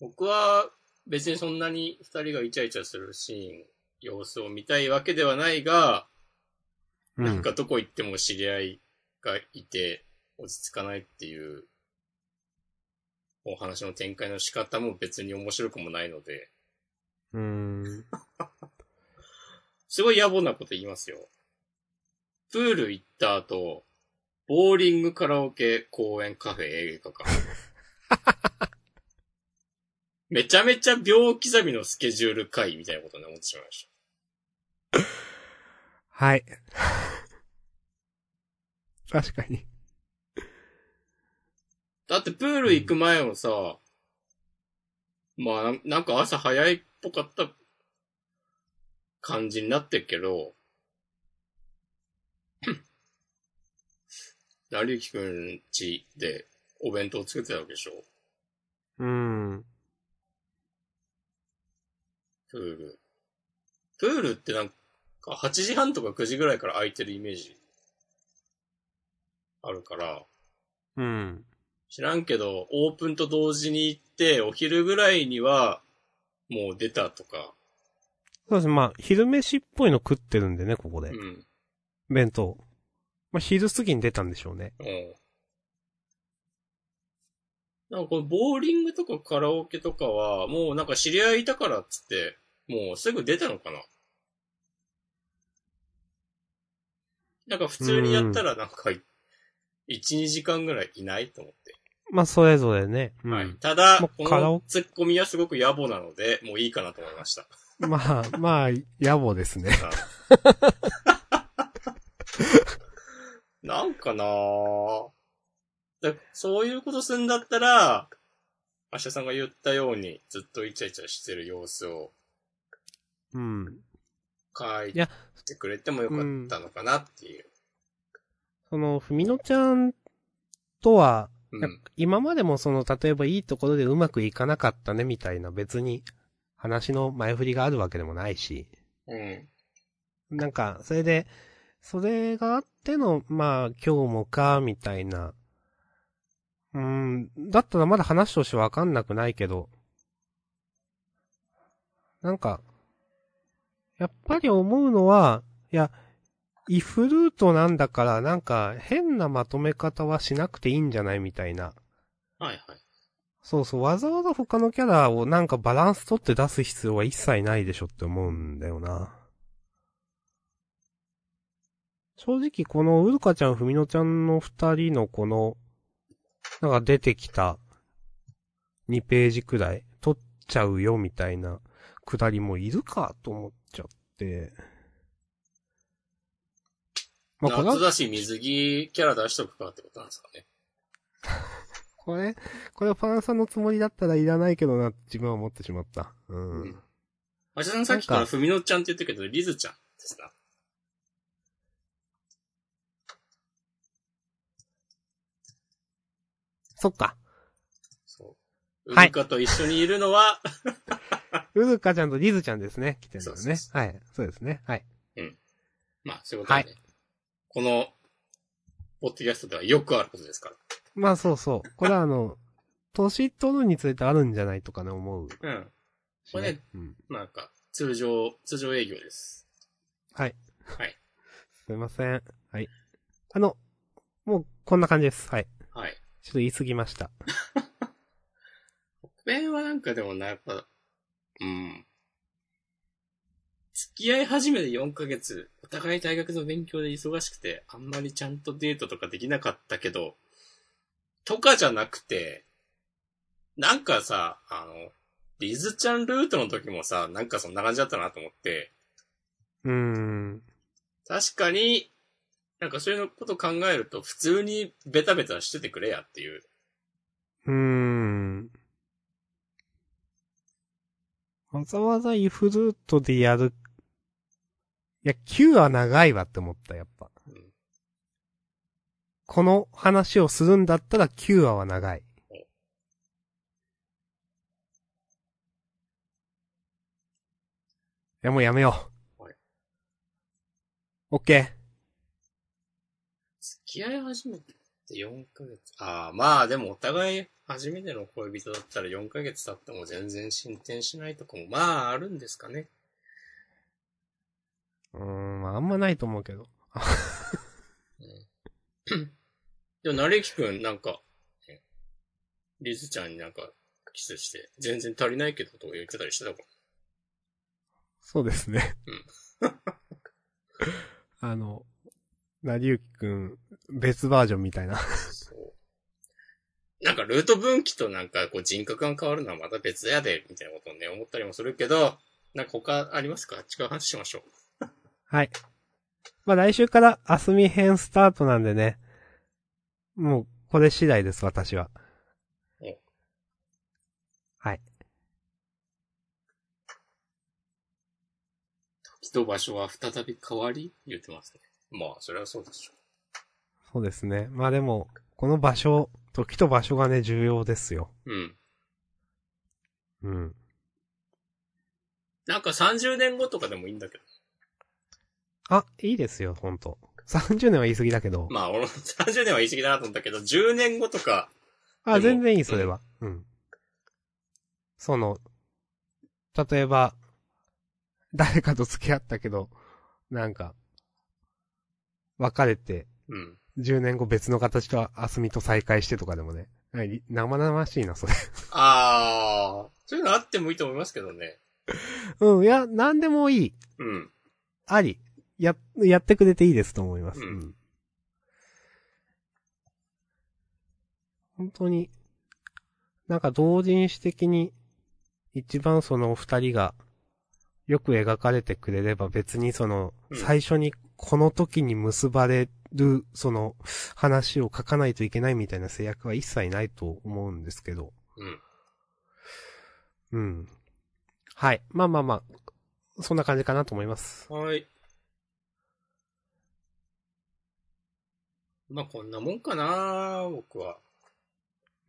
僕は別にそんなに二人がイチャイチャするシーン、様子を見たいわけではないが、うん、なんかどこ行っても知り合いがいて落ち着かないっていうお話の展開の仕方も別に面白くもないので、うーん。すごい野暮なこと言いますよ。プール行った後、ボーリング、カラオケ、公園、カフェ、映画館。*laughs* めちゃめちゃ秒刻みのスケジュール会みたいなことに思ってしまいましはい。*laughs* 確かに。た。だってプール行く前もさ、まあななんか朝早いっぽかった感じになってっけど、なりゆきくんちでお弁当作ってたわけでしょうーん。プール。プールってなんか8時半とか9時ぐらいから空いてるイメージあるから、うん。知らんけど、オープンと同時に行って、お昼ぐらいにはもう出たとか、そうですね、まあ、昼飯っぽいの食ってるんでね、ここでう。ん。弁当。まあ、昼過ぎに出たんでしょうね。うん。なんかこのボーリングとかカラオケとかは、もうなんか知り合いいたからっつって、もうすぐ出たのかななんか普通にやったらなんか、1、2時間ぐらいいないと思って。まあ、それぞれね。うん。はい。ただ、もこのツッコミはすごく野暮なので、もういいかなと思いました。まあ、まあ、野暮ですね。*laughs* なんかなぁ。だそういうことすんだったら、明日さんが言ったように、ずっとイチャイチャしてる様子をうん。書いてくれてもよかったのかなっていう。その、ふみのちゃんとは、うん。今までもその、例えばいいところでうまくいかなかったねみたいな別に話の前振りがあるわけでもないし、うん。なんか、それで、それがあっての、まあ、今日もか、みたいなうーん、だったらまだ話としてわかんなくないけど、なんか、やっぱり思うのは、いや、イフルートなんだから、なんか変なまとめ方はしなくていいんじゃないみたいな。はいはい。そうそう、わざわざ他のキャラをなんかバランス取って出す必要は一切ないでしょって思うんだよな。正直このウルカちゃん、フミノちゃんの二人のこの、なんか出てきた2ページくらい取っちゃうよみたいなくだりもいるかと思って。まあ、夏だし水着キャラ出しとくかってことなんですかね。*laughs* これ、これファンさんのつもりだったらいらないけどなって自分は思ってしまった。うん。うんあちらさんさっきからふみのちゃんって言ってるけど、リズちゃんですな。そっか。はいウルカと一緒にいるのは、*laughs* ウルカちゃんとリズちゃんですね。来てるのねそうそう。そはい。そうですね。はい。まあ、そういうことでね。この、ポッドキャストではよくあることですから。まあそうそう。これはあの、*laughs* 年取るにつれてあるんじゃないとかね、思うし、うん。これねうん。なんか、通常、通常営業です。はい。はい。すいません。はい。あの、もうこんな感じです。はい。はい。ちょっと言い過ぎました。*laughs* これはなんかでもな、やっぱ、うん。付き合い始めて4ヶ月、お互い大学の勉強で忙しくて、あんまりちゃんとデートとかできなかったけど、とかじゃなくて、なんかさ、あの、リズちゃんルートの時もさ、なんかそんな感じだったなと思って、うーん。確かに、なんかそういうこと考えると、普通にベタベタしててくれやっていう。うーん。わざわざイフルートでやる。いや、9は長いわって思った、やっぱ。うんこの話をするんだったら9話は長い。いや、もうやめよう。はいオッケー。付き合い始めて4ヶ月。ああ、まあでもお互い初めての恋人だったら4ヶ月経っても全然進展しないとかもまああるんですかね。うーん、まああんまないと思うけど。でも、なれきくんなんか、ねリズちゃんになんかキスして、全然足りないけどとか言ってたりしてたかそうですね。うん *laughs* あの、なりゆきくん、別バージョンみたいな。ら。そう。なんかルート分岐となんかこう人格が変わるのはまた別やで、みたいなことをね、思ったりもするけど、なんか他ありますか？違う話しましょう。はい。まあ来週からアスミ編スタートなんでね。もう、これ次第です、私は。おはい。時と場所は再び変わり？言ってますね。まあ、それはそうでしょそうですね。まあでも、この場所、時と場所がね、重要ですよ。う。うん。うん。なんか30年後とかでもいいんだけど。あ、いいですよ、ほんと。30年は言い過ぎだけど。まあ、俺も30年は言い過ぎだなと思ったけど、10年後とか、あ、全然いい、それは。うん。その、例えば、誰かと付き合ったけど、なんか、別れて、うん。10年後別の形とアスミと再会してとかでもね。はい生々しいな、それ。あー、そういうのあってもいいと思いますけどね。うん、いや、なんでもいい。うん。あり。や、やってくれていいですと思います。うんうん本当に、なんか同人誌的に、一番その二人が、よく描かれてくれれば別にその、うん最初にこの時に結ばれる、その、話を書かないといけないみたいな制約は一切ないと思うんですけど。うん。うん。はい。まあまあまあ、そんな感じかなと思います。はい。まあ、こんなもんかな僕は。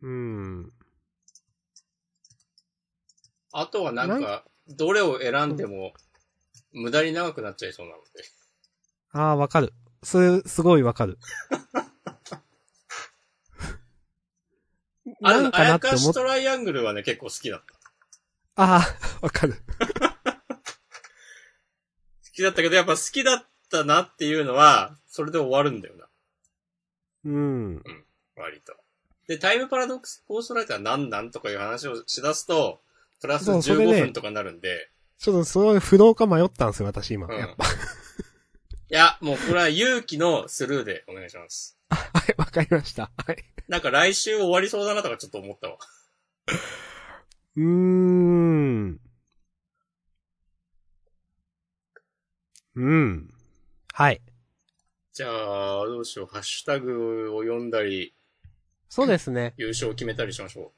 うん。あとはなんなんか、どれを選んでも、無駄に長くなっちゃいそうなので。ああ、わかる。す、すごいわかる。あの、あやかしトライアングルはね、結構好きだった。ああ、わかる。*laughs* 好きだったけど、やっぱ好きだったなっていうのは、それで終わるんだよな。うん。割と。で、タイムパラドックスゴーストライター何なんとかいう話をしだすと、プラス15そうそれね分とかになるんで、ちょっとその不動か迷ったんですよ、私今。うんやっぱ。いや、もうこれは勇気のスルーでお願いします。はい、わかりました。はい。なんか来週終わりそうだなとかちょっと思ったわ。うーん。うん。はい。じゃあ、どうしよう。ハッシュタグを読んだり、そうですね。優勝を決めたりしましょ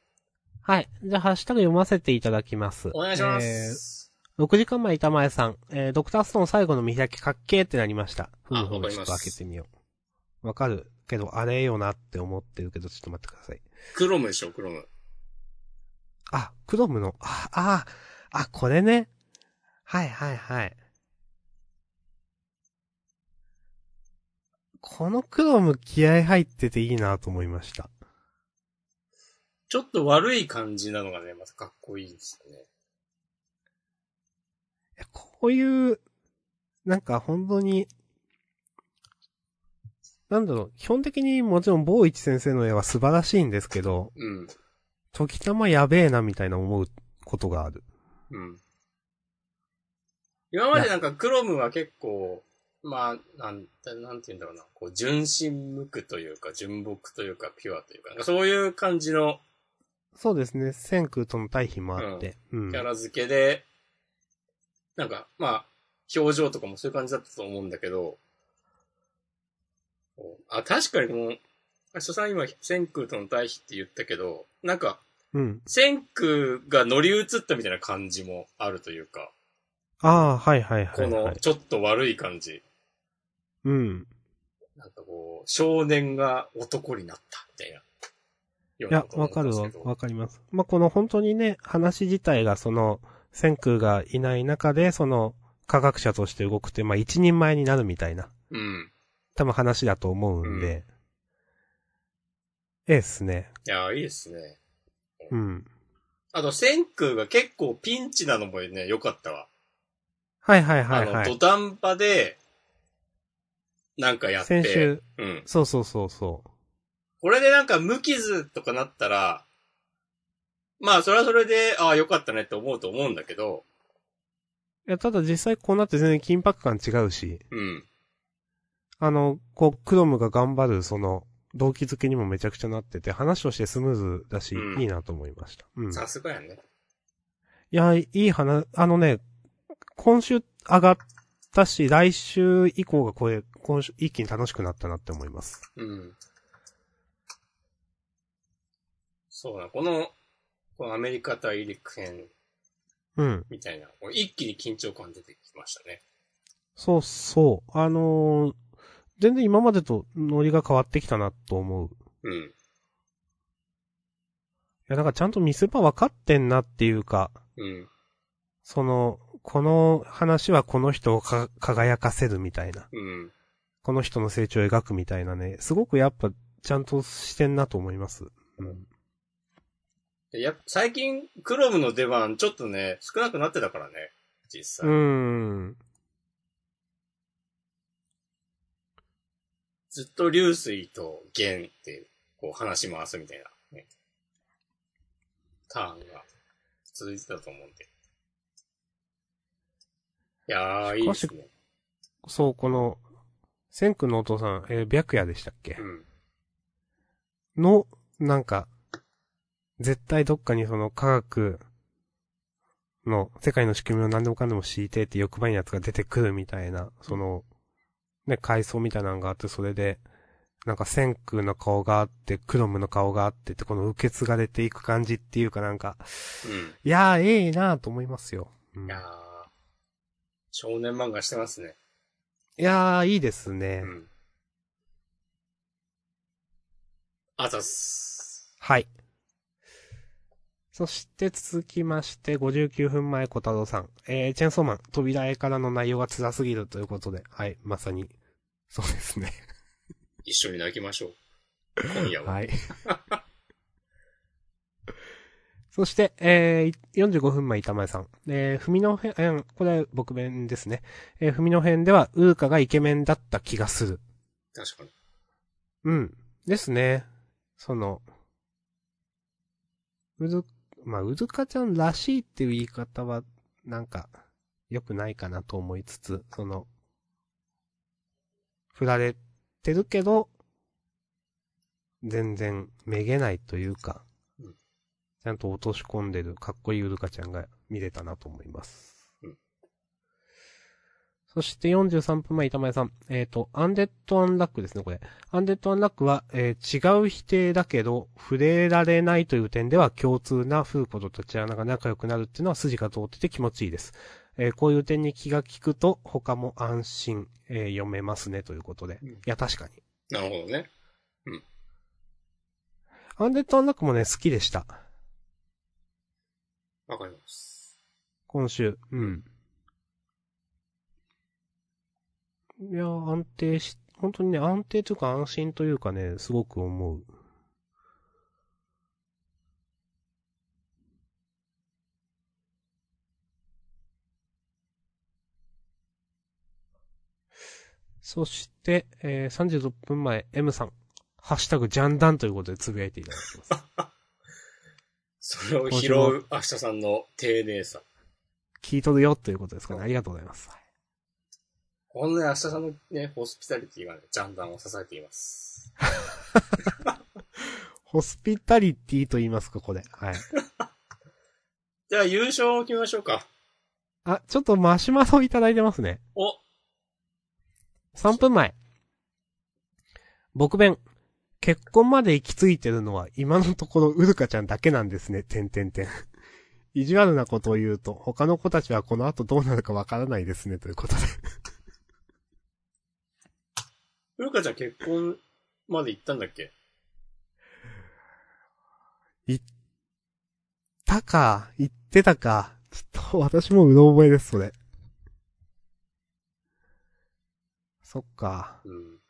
はい。じゃあ、ハッシュタグ読ませていただきます。う。お願いしまえーす。6時間前、板前さん。えー、ドクターストーン最後の見開きかっけーってなりました。ふむふむちょっと開けてみよう。わかるけど、あれよなって思ってるけど、ちょっと待ってください。クロムでしょ、クロム。あ、クロムの、あ、あ、あ、これね。はいはいはい。このクロム気合入ってていいなと思いました。ちょっと悪い感じなのがね、またかっこいいですよね。こういう、なんか本当に、なんだろう、基本的にもちろん坊一先生の絵は素晴らしいんですけど、うん。時たまやべえなみたいな思うことがある。うん。今までなんかクロムは結構、まあ、なん、なんて言うんだろうな。こう、純真無垢というか、純朴というか、ピュアというかそういう感じのそうですね、千空との対比もあって。うん。キャラ付けで、なんか、まあ、表情とかもそういう感じだったと思うんだけど、こうあ、確かにこの、あ所さん今、千空との対比って言ったけど、なんか、うん。千空が乗り移ったみたいな感じもあるというか、ああ、はいはいはい、このはい。ちょっと悪い感じ。うん。なんかこう、少年が男になったみたいな。いいや、わかるわ、わかります。まあ、この本当にね、話自体がその、千空がいない中で、その、科学者として動くって、まあ、一人前になるみたいな、うん。多分話だと思うんで、ええっすね。いや、いいですね。うん。あと、千空が結構ピンチなのもね、良かったわ。はいはいはいあの、土はい。壇場で、なんかやって。先週、うん。そうそうそうそう。これでなんか無傷とかなったら、まあ、それはそれで、ああ、良かったねって思うと思うんだけど、いや、ただ実際こうなって全然緊迫感違うし、うん。あの、こう、クロムが頑張る、その、動機づけにもめちゃくちゃなってて、話としてスムーズだし、うんいいなと思いました。うん。いさすがやね。や、いい話、あのね、今週上がったし、来週以降がこれ、今週一気に楽しくなったなって思います。うん。そうな、この、このアメリカ対陸編うん。みたいな、こう一気に緊張感出てきましたね。そうそう。あのー全然今までとノリが変わってきたなと思う。いうん。や、なんかちゃんと見せ場分かってんなっていうか、うん。その、この話はこの人をか輝かせるみたいな。うん。この人の成長を描くみたいなね、すごくやっぱ、ちゃんとしてんなと思います。うん。でや最近、クロムの出番ちょっとね、少なくなってたからね。実際。うーん。ずっと流水と弦って、こう話し回すみたいな、ね。ターンが続いてたと思うんで。いやー、いいですね。そう、この、千空のお父さん、えー白夜でしたっけ？うん。の、なんか、絶対どっかにその科学の世界の仕組みを何でもかんでも敷いてって欲張りなやつが出てくるみたいな、その、ね、階層みたいなのがあって、それで、なんか千空の顔があって、クロムの顔があってって、この受け継がれていく感じっていうかなんか、いやー、ええなーと思いますよ。ううんん。いやー、少年漫画してますね。いやー、いいですね。うん。あざっす。はい。そして続きまして、59分前小太郎さん。えー、チェンソーマン、扉絵からの内容が辛すぎるということで、はい、まさに、そうですね。一緒に泣きましょう。今夜は。はい。そして、えー、45分前、板前さん。えー、ふみの編、これは僕弁ですね。えー、ふみの編では、ウーカがイケメンだった気がする。確かに。うん。ですね。その、うず、まあ、うずかちゃんらしいっていう言い方は、なんか、良くないかなと思いつつ、その、振られてるけど、全然めげないというかうん、ちゃんと落とし込んでるかっこいいうるかちゃんが見れたなと思います。うんそして43分前、板前さん。えっ、と、アンデッド・アンラックですね、これ。アンデッド・アンラックは、えー違う否定だけど、触れられないという点では共通なフーコとタチアナが仲良くなるっていうのは筋が通ってて気持ちいいです。えーこういう点に気が利くと、他も安心、えー読めますね、ということで。うんいや、確かに。なるほどね。アンデッド・アンラックもね、好きでした。わかります。今週。うん。いや、安定し、本当にね、安定というか安心というかね、すごく思う。そして、えー、36分前、M さん。ハッシュタグジャンダンということでつぶやいていただきます。*laughs* それを拾う明日さんの丁寧さ。聞いとるよということですかね。ありがとうございます。このね、明日さんのね、ホスピタリティがね、ジャンダンを支えています。*laughs* ホスピタリティと言いますか、これ。はい。*laughs* じゃあ優勝を決めましょうか。あ、ちょっとマシュマロいただいてますね。お3分前。僕弁。結婚まで行き着いてるのは今のところウルカちゃんだけなんですね。てんてんてん。意地悪なことを言うと、他の子たちはこの後どうなるかわからないですね。ということで。うるかちゃん結婚まで行ったんだっけ？たか、言ってたか。ちょっと私もうろ覚えです、それ。そっか。うん。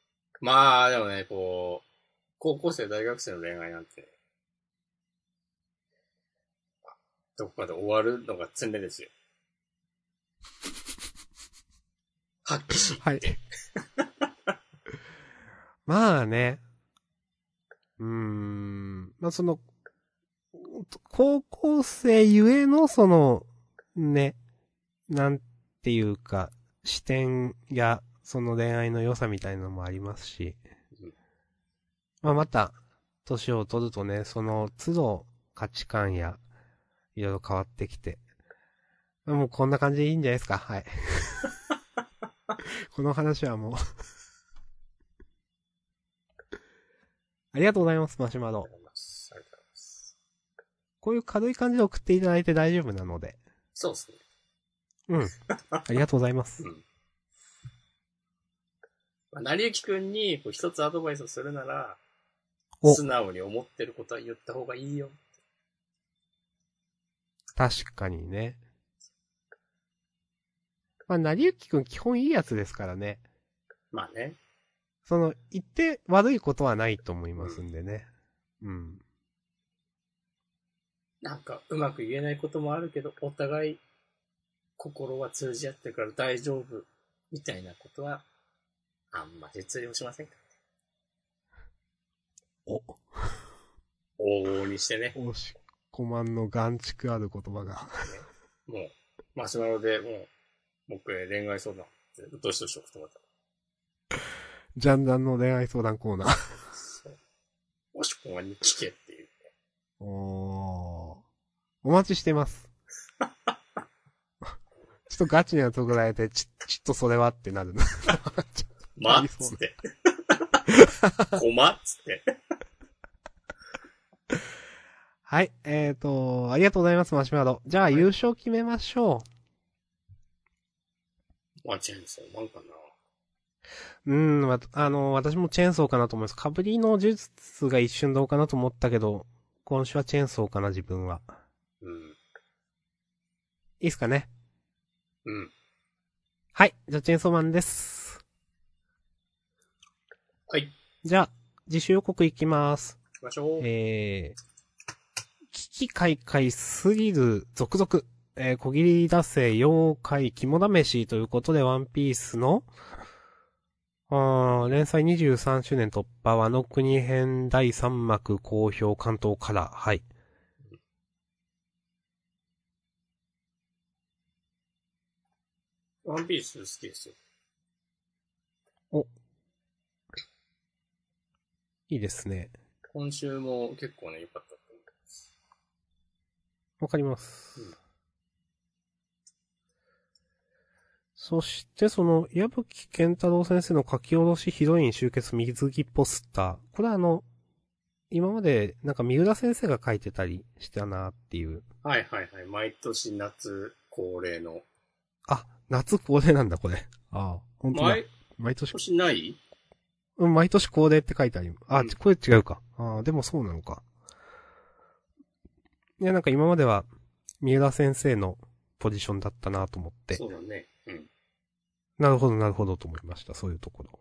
まあ、でもね、こう、高校生、大学生の恋愛なんて、どこかで終わるのが常ですよ。発揮し。はい。まあね。うーん。まあその、高校生ゆえのその、ね、なんていうか、視点や、その恋愛の良さみたいなのもありますしうん。まあまた、年を取るとね、その都度価値観や、いろいろ変わってきて。もうこんな感じでいいんじゃないですか？はい。*laughs* この話はもうありがとうございます、マシュマロありがとう。ございます。ありがとうございます。こういう軽い感じで送っていただいて大丈夫なので。そうですね。うん。*laughs* ありがとうございます。うん。まあ、成幸くんにこう一つアドバイスをするなら、お素直に思ってることは言った方がいいよ。確かにね。まあ、成幸くん基本いいやつですからね。まあね。その、言って悪いことはないと思いますんでね。うん。なんかうまく言えないこともあるけど、お互い心は通じ合ってるから大丈夫みたいなことは、あんまり通用しませんかお、往々にしてね。おしこまんの眼蓄ある言葉が。もう、マシュマロでもう、僕へ恋愛相談って、うとしとしとくと思った。ジャンダンの恋愛相談コーナー。そう。もしこまに聞けっていう。おー。お待ちしてます。*laughs* ちょっとガチなとこられて、ち、ちょっとそれはってなるな。*laughs* まっつって。*laughs* こまっつって。はい、えーと、ありがとうございます、マシュマロ。じゃあ、い優勝決めましょまあ、チェーンソーマンかな。う。うん、わあの、私もチェーンソーかなと思います。かぶりの呪術が一瞬どうかなと思ったけど、今週はチェーンソーかな、自分は。うん。いいっすかね？うん。はい、じゃあ、チェーンソーマンです。はい。行じゃあ、自主予告いきます。きましょう。えー、気開会スリル続々。えー、小切り出せ妖怪肝試しということで、ワンピースの、あー連載23周年突破、和の国編第3幕好評関東から、はい。ワンピース好きですよ。いいですね。今週も結構ね、良かったと思います。わかります。うんそして、その、矢吹健太郎先生の書き下ろしヒロイン集結水着ポスター。これはあの、今まで、なんか三浦先生が書いてたりしたなっていう。はいはいはい。毎年夏恒例の。あ、夏恒例なんだ、これ。ああ、本当だ。毎毎年、年ない？うん、毎年恒例って書いてあります。あ、うんこれ違うか。ああ、でもそうなのか。いや、なんか今までは、三浦先生のポジションだったなと思って。そうだね。うん。なるほど、なるほどと思いました。そういうところ。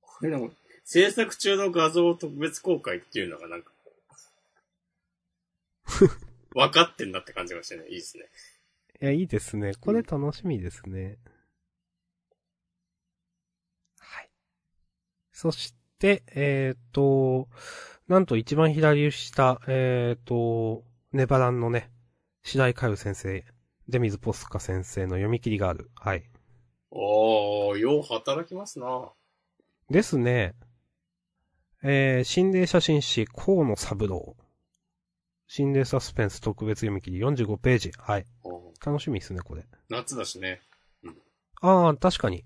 これでも、制作中の画像特別公開っていうのがなんか、*laughs* 分かってんだって感じがしてね、いいですね。いや、いいですね。これ楽しみですね。はい。そして、えっ、と、なんと一番左下、えっ、と、ネバランのね、白井かよ先生、出水ポスカ先生の読み切りがある。はい。おー、よう働きますなですね。えー、心霊写真誌、河野三郎。心霊サスペンス特別読み切り45ページ。はい。楽しみですね、これ。夏だしね。ああ、確かに。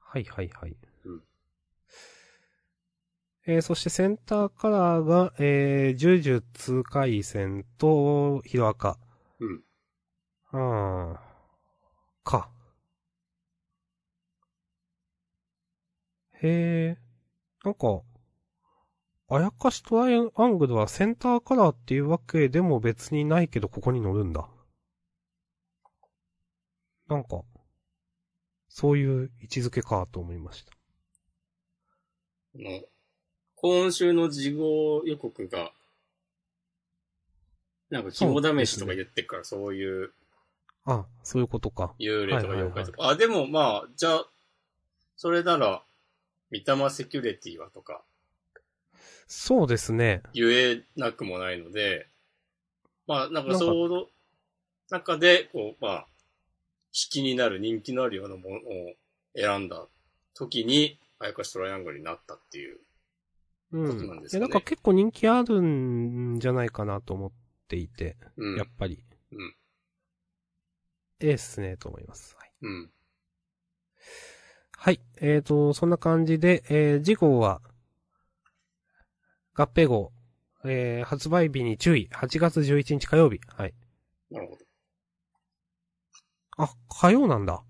はいはいはい。うんえーそしてセンターカラーが、えー、呪術回戦と、ヒロアカ。うん。ああ。か。へえ。なんか、あやかしトライアングルはセンターカラーっていうわけでも別にないけどここに乗るんだ。なんか、そういう位置づけかと思いました。今週の事後予告が、なんか肝試しとか言ってっから、そういうあ、そういうことか。幽霊とか妖怪とか。あ、でもまあ、じゃあ、それなら、三玉セキュリティはとか、そうですね。言えなくもないので、まあ、なんかその中で、こう、まあ、引きになる人気のあるようなものを選んだ時に、あやかしトライアングルになったっていう。うん。ことなんですかねなんか結構人気あるんじゃないかなと思っていて、うん。やっぱり。うん。ええっすね、と思います。はい。うん。はい。えーと、そんな感じで、えー、次号は、合併号、えー、発売日に注意。8月11日火曜日。はい。なるほど。あ、火曜なんだ。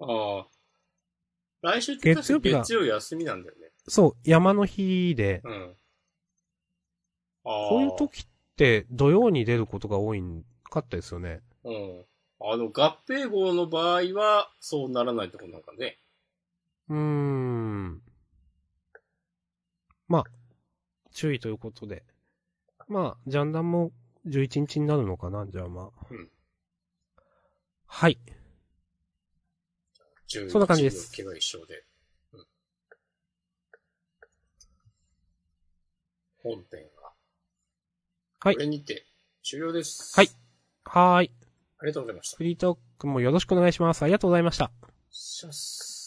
ああ。来週って月曜日が月曜休みなんだよね。そう、山の日で、うん。こういう時って土曜に出ることが多いんかったですよね。うん。あの、合併号の場合は、そうならないとこなんかね。うーん。まあ、注意ということで。まあ、ジャンダンも11日になるのかなじゃあまあ。うんはい。11そんな感じです日の毛が一緒で。うん。本編は。はいこれにて、終了です。はい。はーい。ありがとうございました。フリートークもよろしくお願いします。ありがとうございました。シャッ